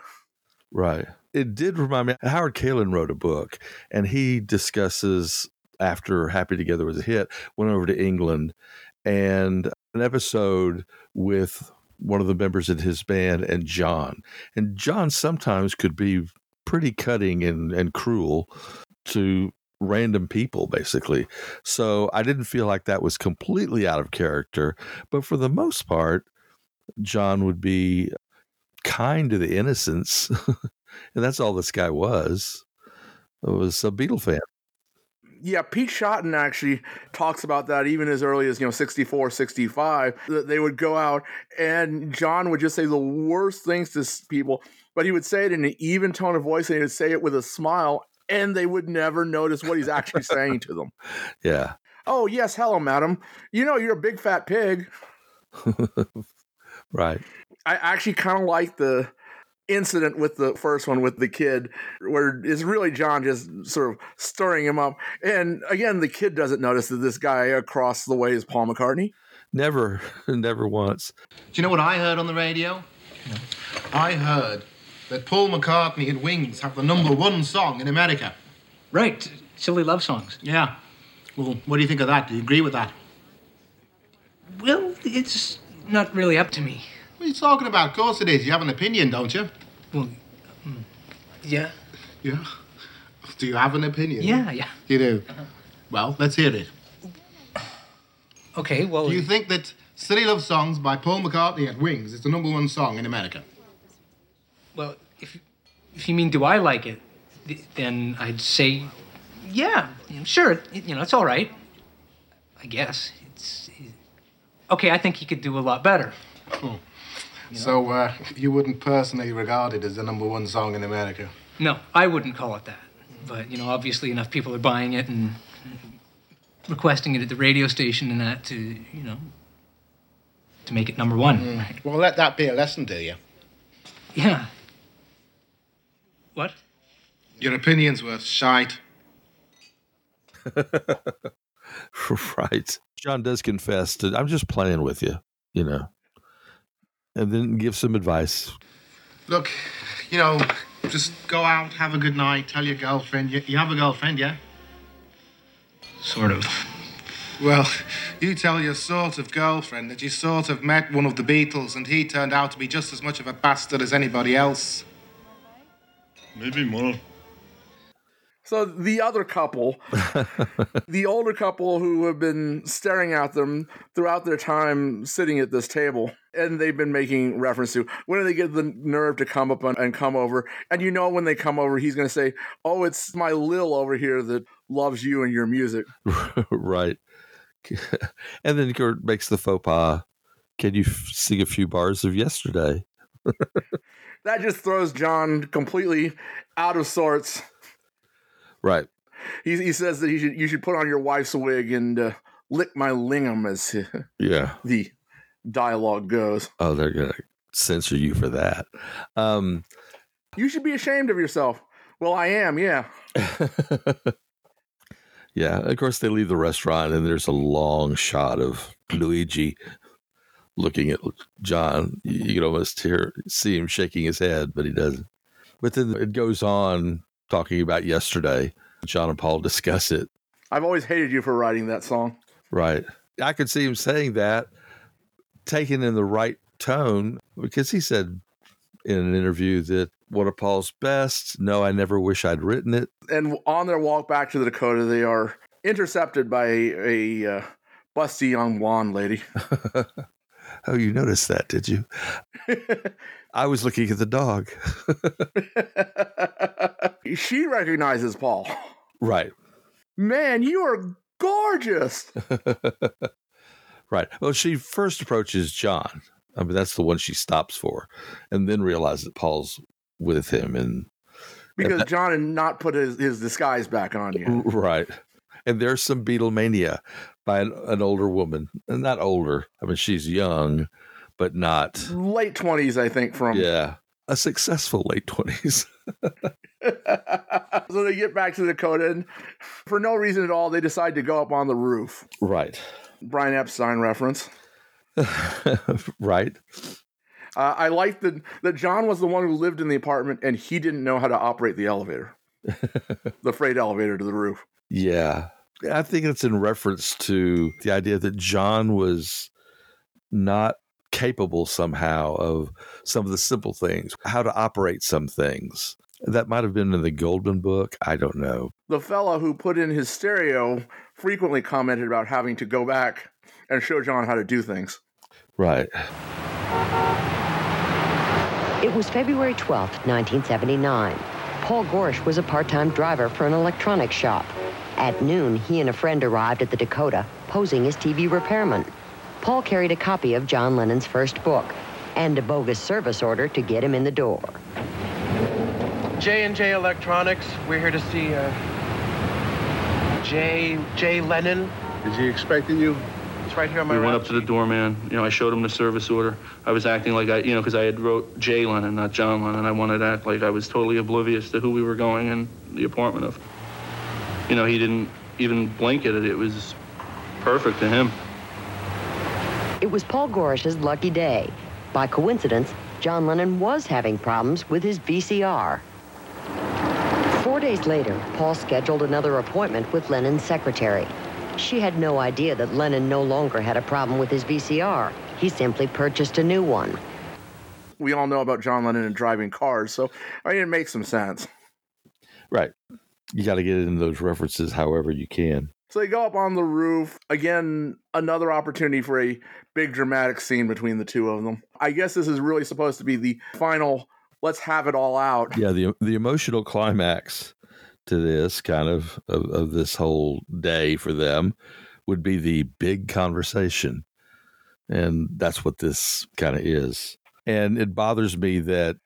Right. It did remind me. Howard Kaylan wrote a book, and he discusses after Happy Together was a hit, went over to England, and an episode with one of the members in his band and John. And John sometimes could be pretty cutting and, and cruel to random people, basically. So I didn't feel like that was completely out of character. But for the most part, John would be kind to the innocents. and that's all this guy was. It was a Beatle fan. Yeah, Pete Shotton actually talks about that even as early as, you know, 64, 65, that they would go out and John would just say the worst things to people, but he would say it in an even tone of voice and he would say it with a smile and they would never notice what he's actually saying to them. Yeah. Oh, yes, hello, madam. You know, you're a big fat pig. right. I actually kind of like the incident with the first one with the kid, where it's really John just sort of stirring him up. And again, the kid doesn't notice that this guy across the way is Paul McCartney. Never, never once. Do you know what I heard on the radio? I heard that Paul McCartney and Wings have the number one song in America. Right, silly love songs. Yeah. Well, what do you think of that? Do you agree with that? Well, it's not really up to me. What are you talking about? Of course it is. You have an opinion, don't you? Well, hmm. yeah. Yeah. Do you have an opinion? Yeah, yeah. You do? Well, let's hear it. Okay, well. Do you think that Silly Love Songs by Paul McCartney at Wings is the number one song in America? Well, if if you mean do I like it, then I'd say, yeah, sure. you know, it's all right. I guess it's okay. I think he could do a lot better. Hmm. So, uh, you wouldn't personally regard it as the number one song in America? No, I wouldn't call it that. But you know, obviously enough people are buying it and requesting it at the radio station and that to you know to make it number one. Mm. Well, let that be a lesson to you. Yeah. What? Your opinion's worth shite. right. John does confess to, I'm just playing with you, you know, and then give some advice. Look, you know, just go out, have a good night, tell your girlfriend. You, you have a girlfriend, yeah? Sort of. Well, you tell your sort of girlfriend that you sort of met one of the Beatles and he turned out to be just as much of a bastard as anybody else. Maybe more. So the other couple, the older couple who have been staring at them throughout their time sitting at this table, and they've been making reference to when do they get the nerve to come up and, and come over? And you know when they come over, he's going to say, "Oh, it's my Lil over here that loves you and your music." right. and then Kurt makes the faux pas. Can you f- sing a few bars of yesterday? That just throws John completely out of sorts. Right. He, he says that you should you should put on your wife's wig and uh, lick my lingam, as Yeah. the dialogue goes. Oh, they're going to censor you for that. Um, You should be ashamed of yourself. Well, I am, yeah. yeah. Of course, they leave the restaurant and there's a long shot of Luigi looking at John. You you can almost hear, see him shaking his head, but he doesn't. But then it goes on talking about yesterday. John and Paul discuss it. I've always hated you for writing that song. Right. I could see him saying that, taken in the right tone, because he said in an interview that one of Paul's best. No, I never wish I'd written it. And on their walk back to the Dakota, they are intercepted by a, a uh, busty young blonde lady. oh, you noticed that, did you? I was looking at the dog. She recognizes Paul. Right. Man, you are gorgeous. right. Well, she first approaches John. I mean, that's the one she stops for, and then realizes that Paul's with him, and because and that, John had not put his, his disguise back on yet. Right. And there's some Beatlemania by an, an older woman, and not older. I mean, she's young, but not late twenties. I think from yeah, a successful late twenties. so they get back to Dakota, and for no reason at all, they decide to go up on the roof. Right. Brian Epstein reference. right. Uh, I like that that John was the one who lived in the apartment and he didn't know how to operate the elevator, the freight elevator to the roof. Yeah, I think it's in reference to the idea that John was not capable somehow of some of the simple things, how to operate some things. That might have been in the Goldman book. I don't know. The fellow who put in his stereo frequently commented about having to go back and show John how to do things. Right. It was February 12th, 1979. Paul Goresh was a part-time driver for an electronics shop. At noon, he and a friend arrived at the Dakota, posing as TV repairman. Paul carried a copy of John Lennon's first book and a bogus service order to get him in the door. J&J Electronics, we're here to see uh, J. Jay Lennon. Is he expecting you? It's right here on my We went up to the doorman. You know, I showed him the service order. I was acting like I, you know, because I had wrote J. Lennon, not John Lennon. I wanted to act like I was totally oblivious to who we were going in the apartment of. You know, he didn't even blink at it. It was perfect to him. It was Paul Goresh's lucky day. By coincidence, John Lennon was having problems with his VCR. Four days later, Paul scheduled another appointment with Lennon's secretary. She had no idea that Lennon no longer had a problem with his VCR. He simply purchased a new one. We all know about John Lennon and driving cars, so I mean, it makes some sense. Right. You got to get into those references however you can. So they go up on the roof. Again, another opportunity for a big dramatic scene between the two of them. I guess this is really supposed to be the final let's have it all out. Yeah, the the emotional climax to this kind of, of of this whole day for them would be the big conversation. And that's what this kind of is. And it bothers me that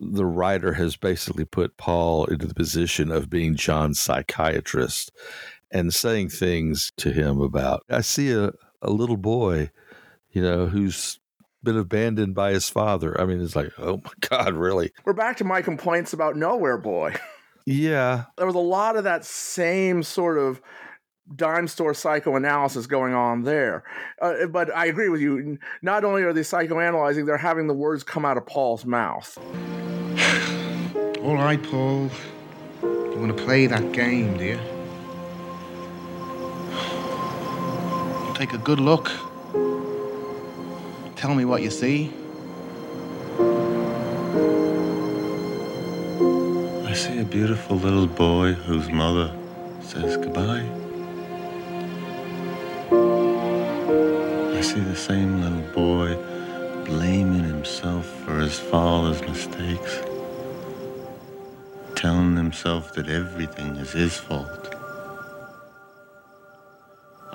the writer has basically put Paul into the position of being John's psychiatrist and saying things to him about I see a, a little boy, you know, who's been abandoned by his father. I mean, it's like, oh my God, really? We're back to my complaints about Nowhere Boy. Yeah. There was a lot of that same sort of dime store psychoanalysis going on there. Uh, but I agree with you. Not only are they psychoanalyzing, they're having the words come out of Paul's mouth. All right, Paul. You want to play that game, do you? Take a good look. Tell me what you see. I see a beautiful little boy whose mother says goodbye. I see the same little boy blaming himself for his father's mistakes, telling himself that everything is his fault.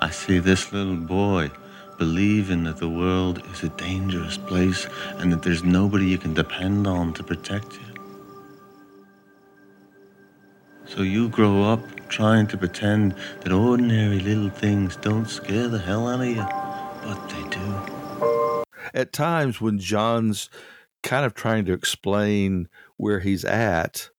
I see this little boy believing that the world is a dangerous place and that there's nobody you can depend on to protect you. So you grow up trying to pretend that ordinary little things don't scare the hell out of you, but they do. At times when John's kind of trying to explain where he's at,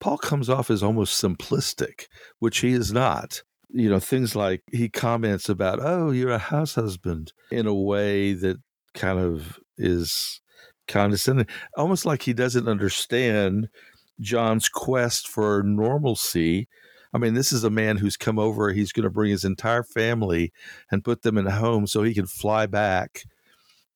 Paul comes off as almost simplistic, which he is not. You know, things like he comments about, oh, you're a house husband in a way that kind of is condescending, almost like he doesn't understand John's quest for normalcy. I mean, this is a man who's come over. He's going to bring his entire family and put them in a home so he can fly back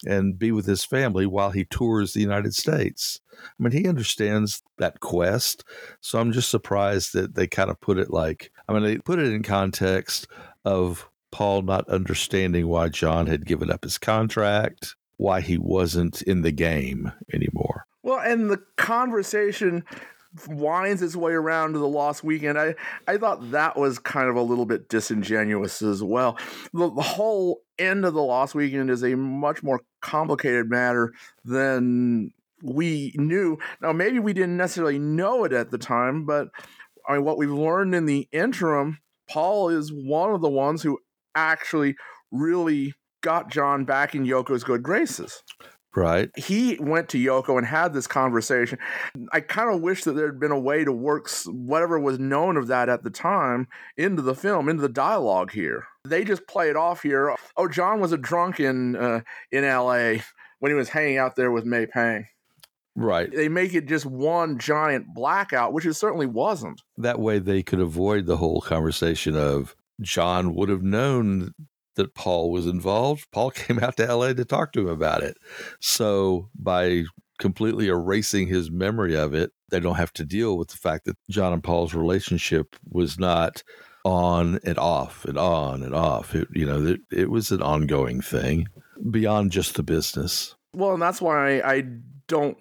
and be with his family while he tours the United States. I mean, he understands that quest. So I'm just surprised that they kind of put it like, I mean, they put it in context of Paul not understanding why John had given up his contract, why he wasn't in the game anymore. Well, and the conversation winds its way around to the lost weekend. I, I thought that was kind of a little bit disingenuous as well. The, the whole end of the lost weekend is a much more complicated matter than we knew. Now, maybe we didn't necessarily know it at the time, but I mean, what we've learned in the interim, Paul is one of the ones who actually really got John back in Yoko's good graces. Right. He went to Yoko and had this conversation. I kind of wish that there had been a way to work whatever was known of that at the time into the film, into the dialogue here. They just play it off here. Oh, John was a drunk in uh, in L.A. when he was hanging out there with May Pang. Right. They make it just one giant blackout, which it certainly wasn't. That way they could avoid the whole conversation of John would have known that Paul was involved. Paul came out to LA to talk to him about it. So by completely erasing his memory of it, they don't have to deal with the fact that John and Paul's relationship was not on and off and on and off. It, you know, it, it was an ongoing thing beyond just the business. Well, and that's why I, I don't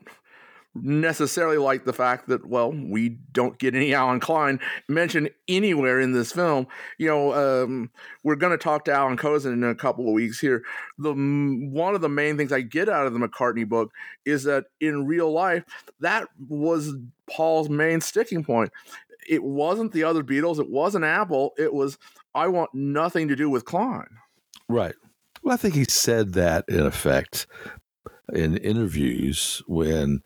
necessarily like the fact that well we don't get any Allen Klein mentioned anywhere in this film. You know, um, we're going to talk to Allan Kozinn in a couple of weeks here. The one of the main things I get out of the McCartney book is that in real life that was Paul's main sticking point. It wasn't the other Beatles. It wasn't Apple. It was I want nothing to do with Klein. Right. Well, I think he said that in effect in interviews when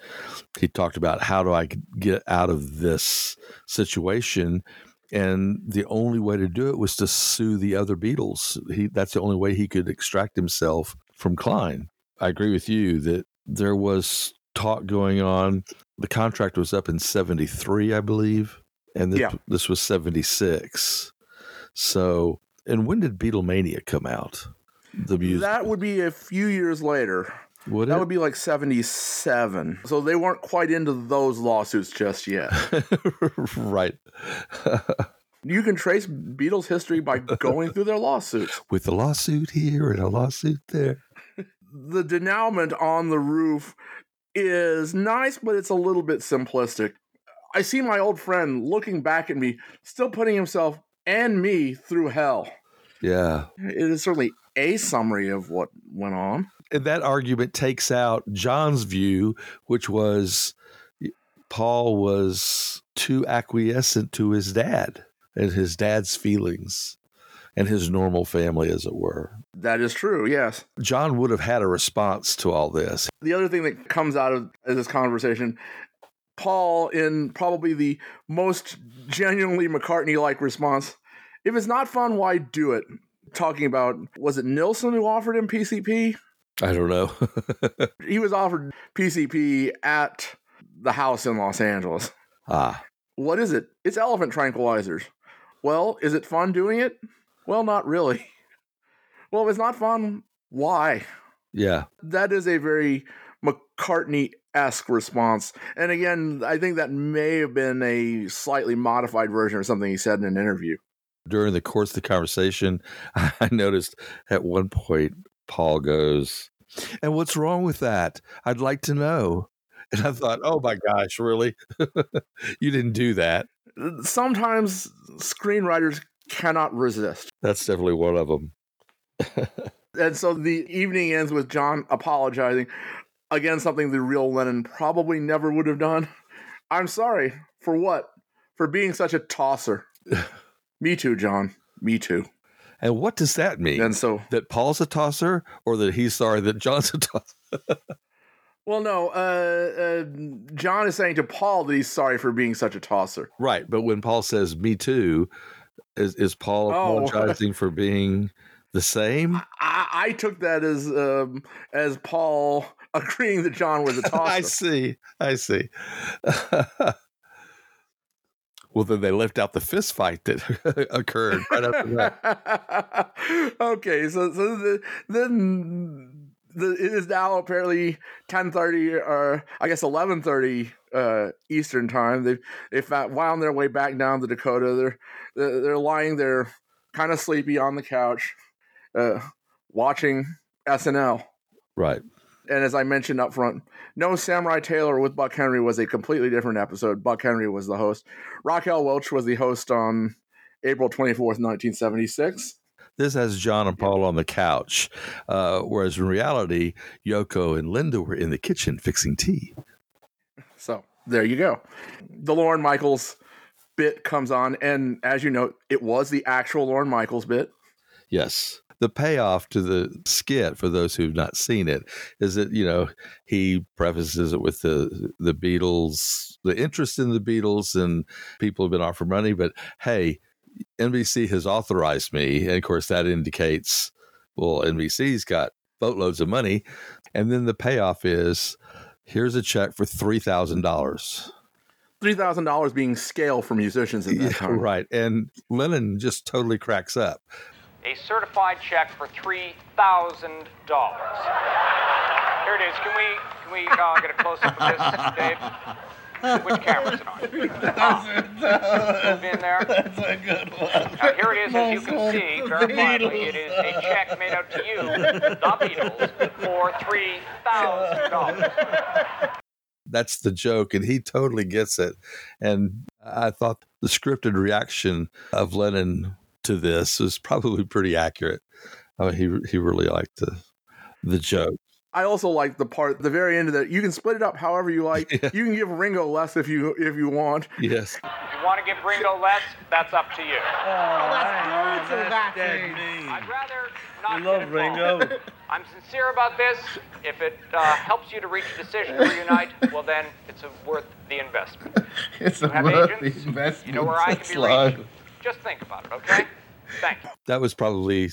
he talked about how do I get out of this situation and the only way to do it was to sue the other Beatles. He that's the only way he could extract himself from Klein. I agree with you that there was talk going on. The contract was up in 73, I believe, and this, Yeah. this was 76. So, and when did Beatlemania come out? The music. That would be a few years later. Would that it? would be like 77. So they weren't quite into those lawsuits just yet. right. you can trace Beatles history by going through their lawsuits. With a lawsuit here and a lawsuit there. The denouement on the roof is nice, but it's a little bit simplistic. I see my old friend looking back at me, still putting himself and me through hell. Yeah. It is certainly a summary of what went on. And that argument takes out John's view, which was Paul was too acquiescent to his dad and his dad's feelings and his normal family, as it were. That is true, yes. John would have had a response to all this. The other thing that comes out of this conversation, Paul, in probably the most genuinely McCartney like response, if it's not fun, why do it? Talking about, was it Nilsson who offered him PCP? I don't know. He was offered PCP at the house in Los Angeles. ah, What is it? It's elephant tranquilizers. Well, is it fun doing it? Well, not really. Well, if it's not fun, why? yeah. That is a very McCartney esque response. And again, I think that may have been a slightly modified version of something he said in an interview. During the course of the conversation, I noticed at one point Paul goes, And what's wrong with that? I'd like to know. And I thought, oh my gosh, really? you didn't do that. Sometimes screenwriters cannot resist. That's definitely one of them. And so the evening ends with John apologizing. Again, something the real Lennon probably never would have done. I'm sorry. For what? For being such a tosser. Me too, John. Me too. And what does that mean? And so that Paul's a tosser or that he's sorry that John's a tosser? Well, no. Uh, uh, John is saying to Paul that he's sorry for being such a tosser. right. But when Paul says me too, is, is Paul Oh. apologizing for being the same? I, I took that as um, as Paul agreeing that John was a tosser. I see. I see. Well, then they left out the fist fight that occurred right after that. okay, so so the, then the, it is now apparently ten thirty or I guess eleven thirty uh, Eastern time. They they wound their way back down to Dakota. They're they're, they're lying there kind of sleepy on the couch, uh, watching SNL. Right. And as I mentioned up front, No Samurai Taylor with Buck Henry was a completely different episode. Buck Henry was the host. Raquel Welch was the host on April 24th, 1976. This has John and Paul on the couch, uh, whereas in reality, Yoko and Linda were in the kitchen fixing tea. So there you go. The Lorne Michaels bit comes on, and as you know, it was the actual Lorne Michaels bit. Yes. The payoff to the skit, for those who've not seen it, is that, you know, he prefaces it with the the Beatles, the interest in the Beatles, and people have been offered money, but hey, NBC has authorized me. And of course, that indicates, well, NBC's got boatloads of money. And then the payoff is here's a check for $3,000. $3,000 being scale for musicians at that Yeah, time. right. And Lennon just totally cracks up. A certified check for three thousand dollars. Here it is. Can we can we uh, get a close up of this, Dave? Which camera is it on? Ah, move in there. That's a good one. Now, here it is, as you can see, verifiably, it is a check made out to you, the Beatles, for three thousand dollars. That's the joke, and he totally gets it. And I thought the scripted reaction of Lennon to this was probably pretty accurate. I mean, he he really liked the the joke. I also like the part, the very end of that. You can split it up however you like. You can give Ringo less if you if you want. Yes. If you want to give Ringo less, that's up to you. that's I'd rather not You love get. Ringo? I'm sincere about this. If it uh, helps you to reach a decision to reunite, well then it's a worth the investment. It's You a have worth agents? the investment. You know where I can be Slug. reached. Just think about it, okay? Thank you. That was probably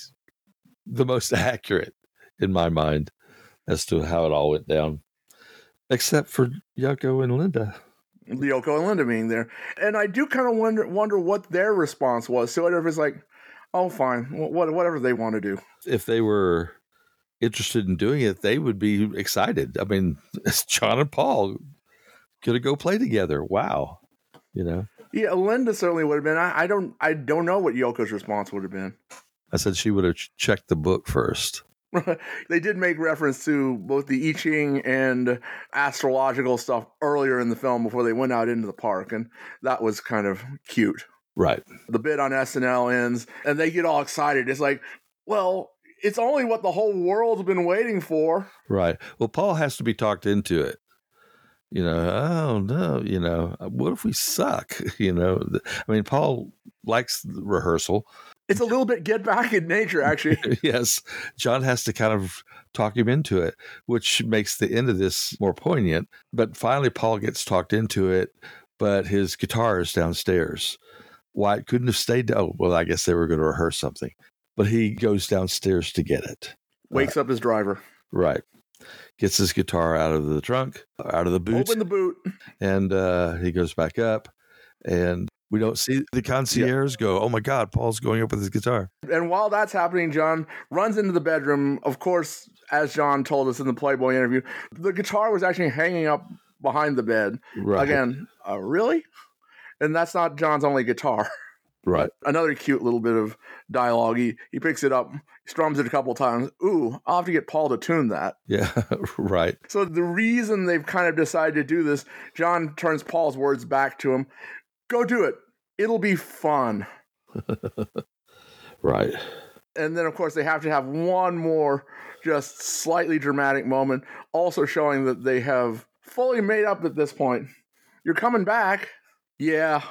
the most accurate in my mind as to how it all went down, except for Yoko and Linda. Yoko and Linda being there, and I do kind of wonder wonder what their response was. So if it's like, oh, fine, what whatever they want to do. If they were interested in doing it, they would be excited. I mean, it's John and Paul gonna go play together. Wow, you know. Yeah, Linda certainly would have been. I, I don't I don't know what Yoko's response would have been. I said she would have checked the book first. they did make reference to both the I Ching and astrological stuff earlier in the film before they went out into the park, and that was kind of cute. Right. The bit on SNL ends, and they get all excited. It's like, well, it's only what the whole world's been waiting for. Right. Well, Paul has to be talked into it. You know, oh no, you know, uh, what if we suck? You know, I mean, Paul likes the rehearsal. It's a little bit get back in nature, actually. yes. John has to kind of talk him into it, which makes the end of this more poignant. But finally, Paul gets talked into it, but his guitar is downstairs. Wyatt couldn't have stayed. Oh, well, I guess they were going to rehearse something. But he goes downstairs to get it. Wakes uh, up his driver. Right. Gets his guitar out of the trunk, out of the boot, Open the boot. and uh, he goes back up. And we don't see the concierge go, oh my God, Paul's going up with his guitar. And while that's happening, John runs into the bedroom. Of course, as John told us in the Playboy interview, the guitar was actually hanging up behind the bed. Right. Again, uh, really? And that's not John's only guitar. Right. Another cute little bit of dialogue. He, he picks it up, strums it a couple times. Ooh, I'll have to get Paul to tune that. Yeah, right. So the reason they've kind of decided to do this, John turns Paul's words back to him. Go do it. It'll be fun. Right. And then, of course, they have to have one more just slightly dramatic moment, also showing that they have fully made up at this point. You're coming back. Yeah.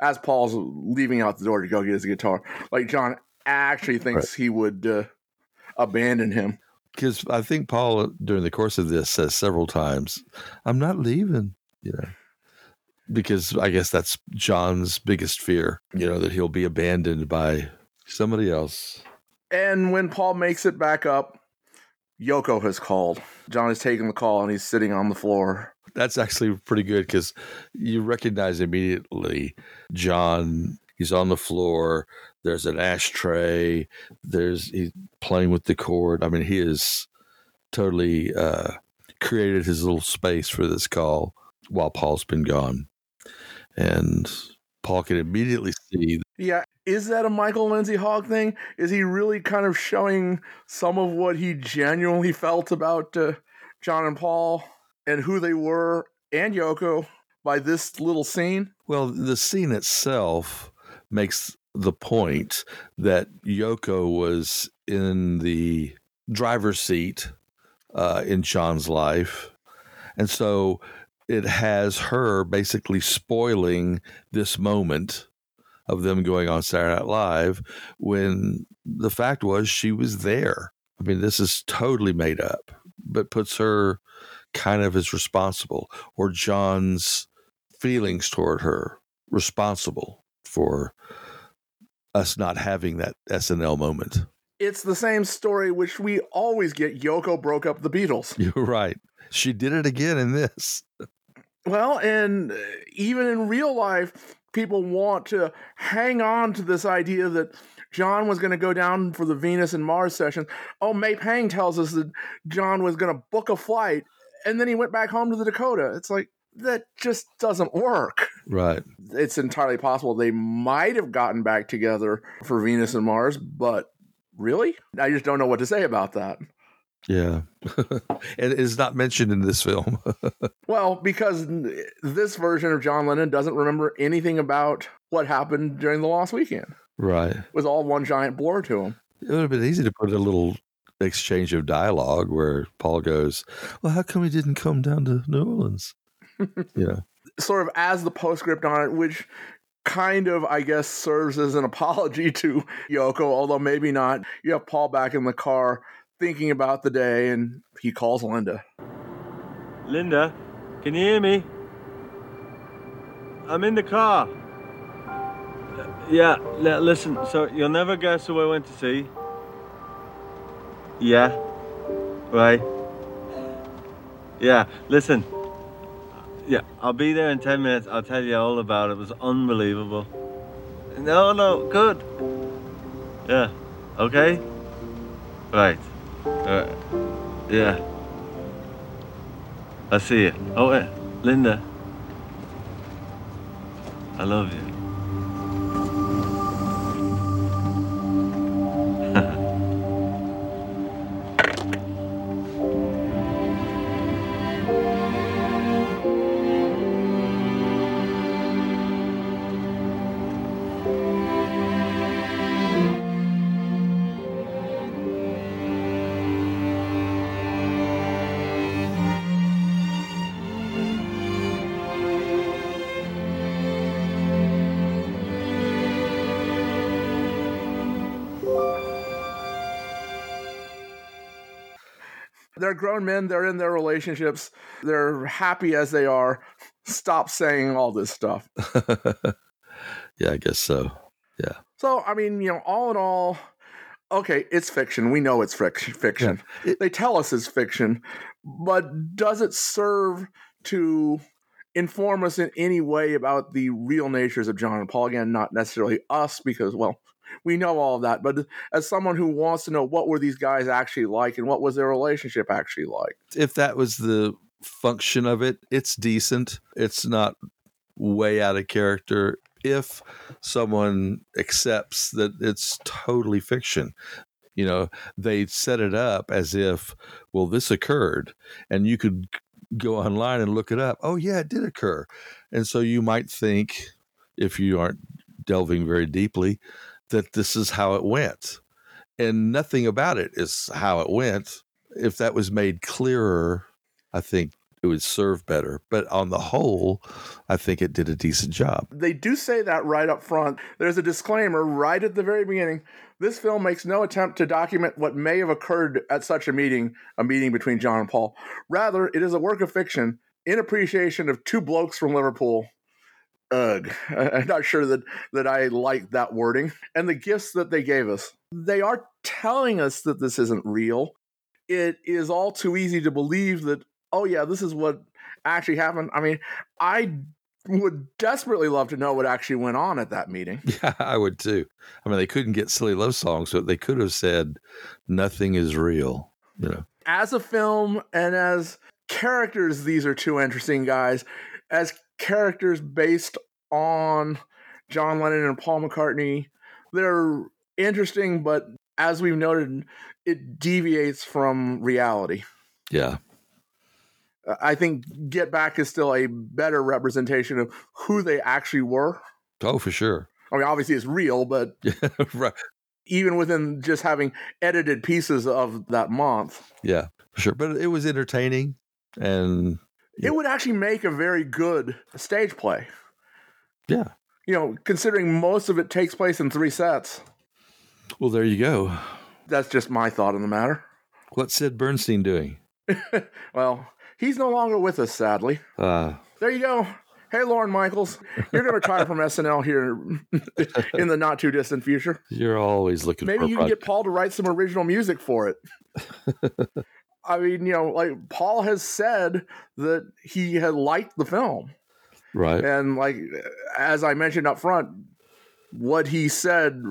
As Paul's leaving out the door to go get his guitar. Like, John actually thinks he would uh, abandon him. Because I think Paul, during the course of this, says several times, I'm not leaving, you know, because I guess that's John's biggest fear, you know, that he'll be abandoned by somebody else. And when Paul makes it back up, Yoko has called. John has taken the call and he's sitting on the floor. That's actually pretty good because you recognize immediately John. He's on the floor. There's an ashtray. There's he's playing with the cord. I mean, he is totally uh, created his little space for this call while Paul's been gone. And Paul can immediately see. Yeah, is that a Michael Lindsay Hogg thing? Is he really kind of showing some of what he genuinely felt about uh, John and Paul and who they were and Yoko by this little scene? Well, the scene itself makes the point that Yoko was in the driver's seat uh, in John's life. And so it has her basically spoiling this moment of them going on Saturday Night Live when the fact was she was there. I mean, this is totally made up, but puts her kind of is responsible or John's feelings toward her responsible for us not having that SNL moment. It's the same story which we always get Yoko broke up the Beatles. You're right. She did it again in this. Well, and uh, even in real life, people want to hang on to this idea that John was going to go down for the Venus and Mars session. Oh, May Pang tells us that John was going to book a flight and then he went back home to the Dakota. It's like, that just doesn't work. Right. It's entirely possible they might have gotten back together for Venus and Mars, but really? I just don't know what to say about that. Yeah. and it's not mentioned in this film. well, because this version of John Lennon doesn't remember anything about what happened during the Lost Weekend. Right. It was all one giant blur to him. It would have been easy to put a little exchange of dialogue where Paul goes, Well, how come he didn't come down to New Orleans? yeah. Sort of as the postscript on it, which kind of, I guess, serves as an apology to Yoko, although maybe not. You have Paul back in the car thinking about the day, and he calls Linda. Linda, can you hear me? I'm in the car. Uh, yeah, listen, so you'll never guess who I went to see? Yeah, right. Yeah, listen. Yeah, I'll be there in 10 minutes. I'll tell you all about it. It was unbelievable. No, no, good. Yeah, okay? Right. Uh, yeah. I'll see you. Oh, yeah. Linda. I love you. Grown men, they're in their relationships, they're happy as they are. Stop saying all this stuff. yeah, I guess so. Yeah. So, I mean, you know, all in all, okay, it's fiction. We know it's fic- fiction. Yeah. It, they tell us it's fiction, but does it serve to inform us in any way about the real natures of John and Paul? Again, not necessarily us, because, well, we know all of that. But as someone who wants to know what were these guys actually like and what was their relationship actually like, if that was the function of it, it's decent. It's not way out of character. If someone accepts that it's totally fiction, you know, they set it up as if, well, this occurred, and you could go online and look it up. Oh, yeah, it did occur. And so you might think, if you aren't delving very deeply, that this is how it went. And nothing about it is how it went. If that was made clearer, I think it would serve better. But on the whole, I think it did a decent job. They do say that right up front. There's a disclaimer right at the very beginning. This film makes no attempt to document what may have occurred at such a meeting, a meeting between John and Paul. Rather, it is a work of fiction in appreciation of two blokes from Liverpool ugh, I'm not sure that that I like that wording. And the gifts that they gave us, they are telling us that this isn't real. It is all too easy to believe that. Oh yeah, this is what actually happened. I mean, I would desperately love to know what actually went on at that meeting. Yeah, I would too. I mean, they couldn't get silly love songs, but they could have said, "Nothing is real." You know, as a film and as characters, these are two interesting guys. As characters based on John Lennon and Paul McCartney. They're interesting, but as we've noted, it deviates from reality. Yeah. I think Get Back is still a better representation of who they actually were. Oh, for sure. I mean, obviously it's real, but right. even within just having edited pieces of that month, Yeah, for sure. But it was entertaining and it would actually make a very good stage play. yeah. You know, considering most of it takes place in three sets. Well, there you go. That's just my thought on the matter. What's Sid Bernstein doing? Well, he's no longer with us, sadly. Uh, There you go. Hey, Lorne Michaels, you're going to retire from SNL here in the not too distant future. you're always looking Maybe for a you can get. Paul to write some original music for it. I mean, you know, like Paul has said that he had liked the film. Right. And like as I mentioned up front, what he said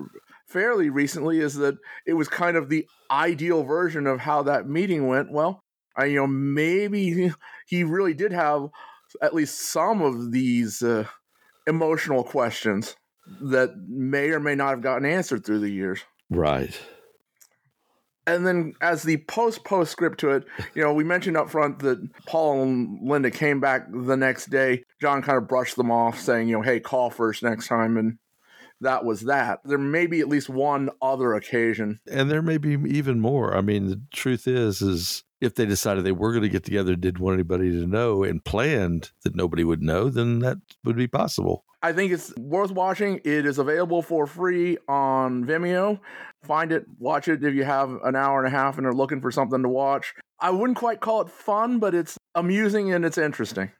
fairly recently is that it was kind of the ideal version of how that meeting went. Well, I you know maybe he really did have at least some of these uh, emotional questions that may or may not have gotten answered through the years. Right. And then, as the post postscript to it, you know, we mentioned up front that Paul and Linda came back the next day. John kind of brushed them off, saying, you know, hey, call first next time. And that was that. There may be at least one other occasion. And there may be even more. I mean, the truth is, is if they decided they were going to get together, didn't want anybody to know, and planned that nobody would know, then that would be possible. I think it's worth watching. It is available for free on Vimeo. Find it, watch it if you have an hour and a half and are looking for something to watch. I wouldn't quite call it fun, but it's amusing and it's interesting.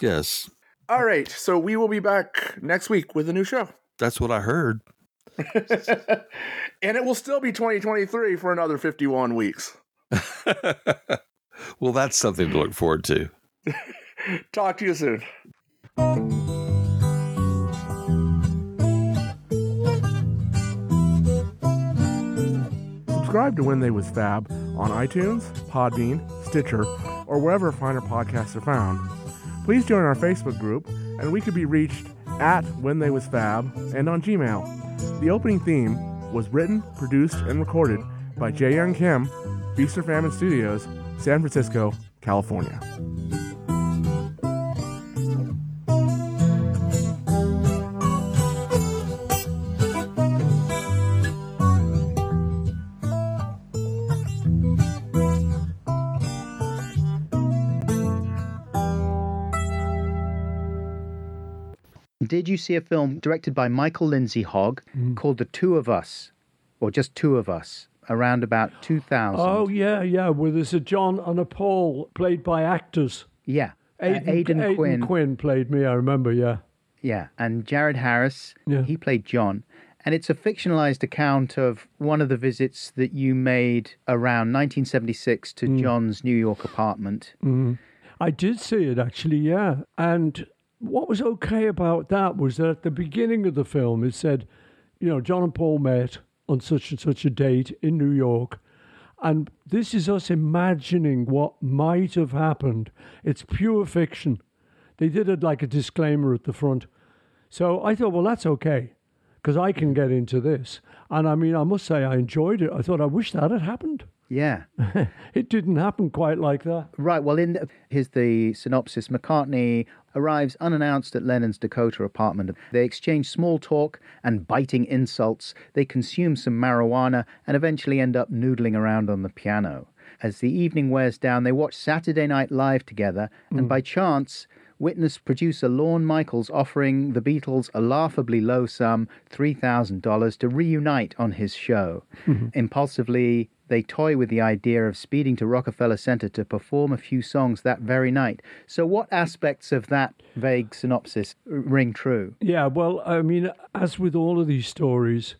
Yes, All right, so we will be back next week with a new show. that's what I heard. and it will still be 2023 for another 51 weeks. Well, that's something to look forward to. Talk to you soon. Subscribe to When They Was Fab on iTunes, Podbean, Stitcher, or wherever finer podcasts are found. Please join our Facebook group, and we could be reached at When They Was Fab and on Gmail. The opening theme was written, produced, and recorded by Jae Young Kim, Feast or Famine Studios, San Francisco, California. Did you see a film directed by Michael Lindsay Hogg called The Two of Us, or just Two of Us, around about 2000? Oh yeah, yeah. Well, there's a John and a Paul played by actors. Yeah. Uh, Aidan, Aidan Aidan Quinn. Quinn played me. I remember. Yeah. Yeah, and Jared Harris, yeah. he played John. And it's a fictionalized account of one of the visits that you made around 1976 to John's New York apartment. Mm. I did see it actually, yeah. And what was okay about that was that at the beginning of the film, it said, you know, John and Paul met on such and such a date in New York. And this is us imagining what might have happened. It's pure fiction. They did it like a disclaimer at the front. So I thought, well, that's okay because I can get into this. And I mean, I must say, I enjoyed it. I thought, I wish that had happened. Yeah. it didn't happen quite like that. Right. Well, in the, here's the synopsis. McCartney arrives unannounced at Lennon's Dakota apartment. They exchange small talk and biting insults. They consume some marijuana and eventually end up noodling around on the piano. As the evening wears down, they watch Saturday Night Live together, and mm. by chance, witness producer Lorne Michaels offering the Beatles a laughably low sum, $3,000, to reunite on his show. Mm-hmm. Impulsively, they toy with the idea of speeding to Rockefeller Center to perform a few songs that very night. So, what aspects of that vague synopsis ring true? Yeah, well, I mean, as with all of these stories,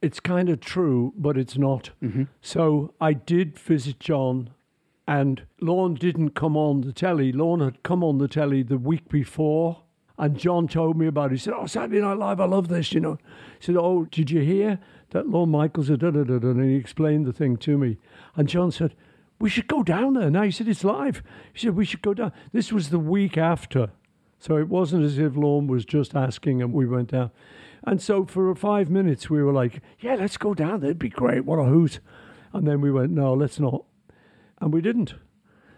it's kind of true, but it's not. Mm-hmm. So I did visit John, and Lorne didn't come on the telly. Lorne had come on the telly the week before, and John told me about it. He said, Oh, Saturday Night Live, I love this, you know. He said, Oh, did you hear that Lorne Michaels had da da? And he explained the thing to me. And John said, We should go down there now. He said, It's live. He said, We should go down. This was the week after So it wasn't as if Lorne was just asking and we went down. And so for five minutes, we were like, yeah, let's go down. That'd be great. What a hoot. And then we went, no, let's not. And we didn't.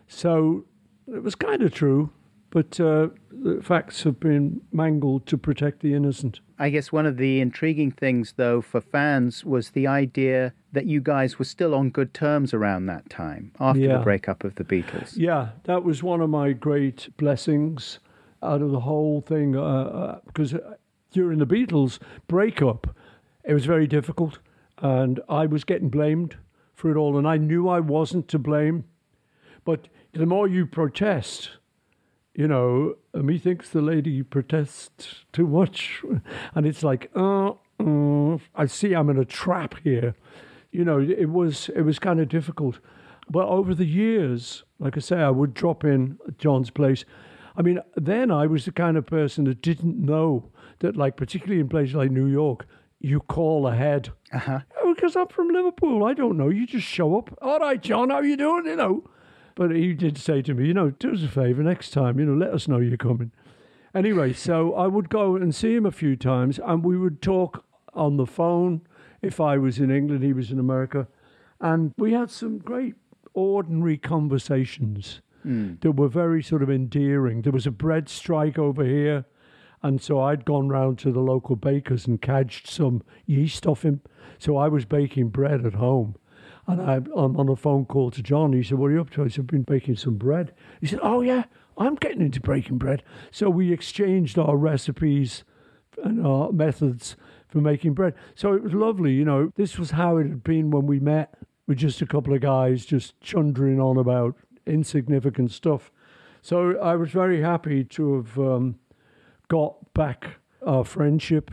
So it was kind of true, but uh, the facts have been mangled to protect the innocent. I guess one of the intriguing things, though, for fans was the idea that you guys were still on good terms around that time, after Yeah. the breakup of the Beatles. Yeah, that was one of my great blessings out of the whole thing. Uh, uh, because during the Beatles breakup, it was very difficult, and I was getting blamed for it all, and I knew I wasn't to blame. But the more you protest, you know, methinks the lady protests too much, and it's like, uh, uh, I see I'm in a trap here. You know, it was it was kind of difficult, but over the years, like I say, I would drop in at John's place. I mean, then I was the kind of person that didn't know that, like, particularly in places like New York, you call ahead. Uh-huh. Oh, because I'm from Liverpool. I don't know. You just show up. All right, John, how you doing? You know. But he did say to me, you know, do us a favour next time, you know, let us know you're coming. Anyway, so I would go and see him a few times and we would talk on the phone. If I was in England, he was in America. And we had some great ordinary conversations Mm. that were very sort of endearing. There was a bread strike over here. And so I'd gone round to the local bakers and cadged some yeast off him. So I was baking bread at home. And I, I'm on a phone call to John. He said, What are you up to? I said, I've been baking some bread. He said, Oh, yeah, I'm getting into baking bread. So we exchanged our recipes and our methods for making bread. So it was lovely. You know, this was how it had been when we met with just a couple of guys just chundering on about insignificant stuff. So I was very happy to have um, got back our friendship,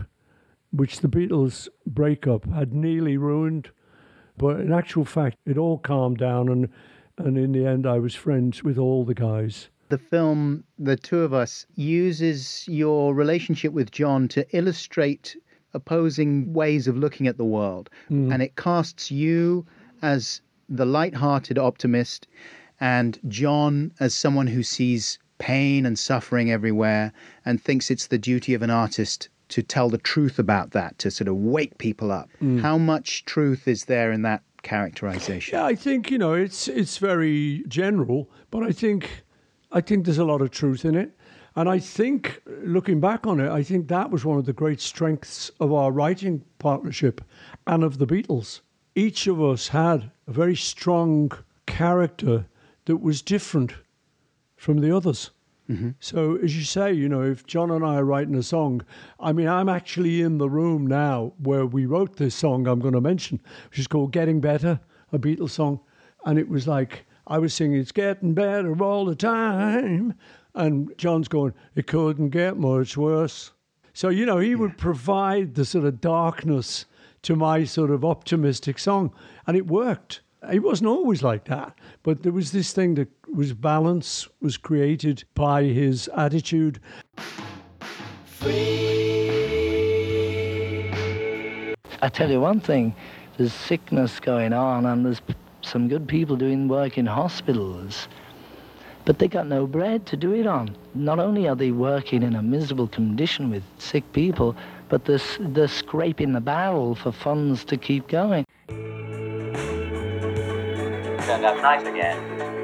which the Beatles breakup had nearly ruined. But in actual fact, it all calmed down, and, and in the end, I was friends with all the guys. The film, The Two of Us, uses your relationship with John to illustrate opposing ways of looking at the world. Mm-hmm. And it casts you as the light-hearted optimist and John as someone who sees pain and suffering everywhere and thinks it's the duty of an artist to tell the truth about that, to sort of wake people up. Mm. How much truth is there in that characterization? Yeah, I think you know it's it's very general, but I think I think there's a lot of truth in it, and I think looking back on it, I think that was one of the great strengths of our writing partnership and of the Beatles. Each of us had a very strong character that was different from the others. Mm-hmm. So, as you say, you know, if John and I are writing a song, I mean, I'm actually in the room now where we wrote this song I'm going to mention, which is called Getting Better, a Beatles song. And it was like, I was singing, It's getting better all the time. And John's going, It couldn't get much worse. So, you know, he would provide the sort of darkness to my sort of optimistic song. And it worked. It wasn't always like that, but there was this thing that was balance was created by his attitude. I tell you one thing, there's sickness going on and there's some good people doing work in hospitals, but they got no bread to do it on. Not only are they working in a miserable condition with sick people, but they're, they're scraping the barrel for funds to keep going. Turned out nice again.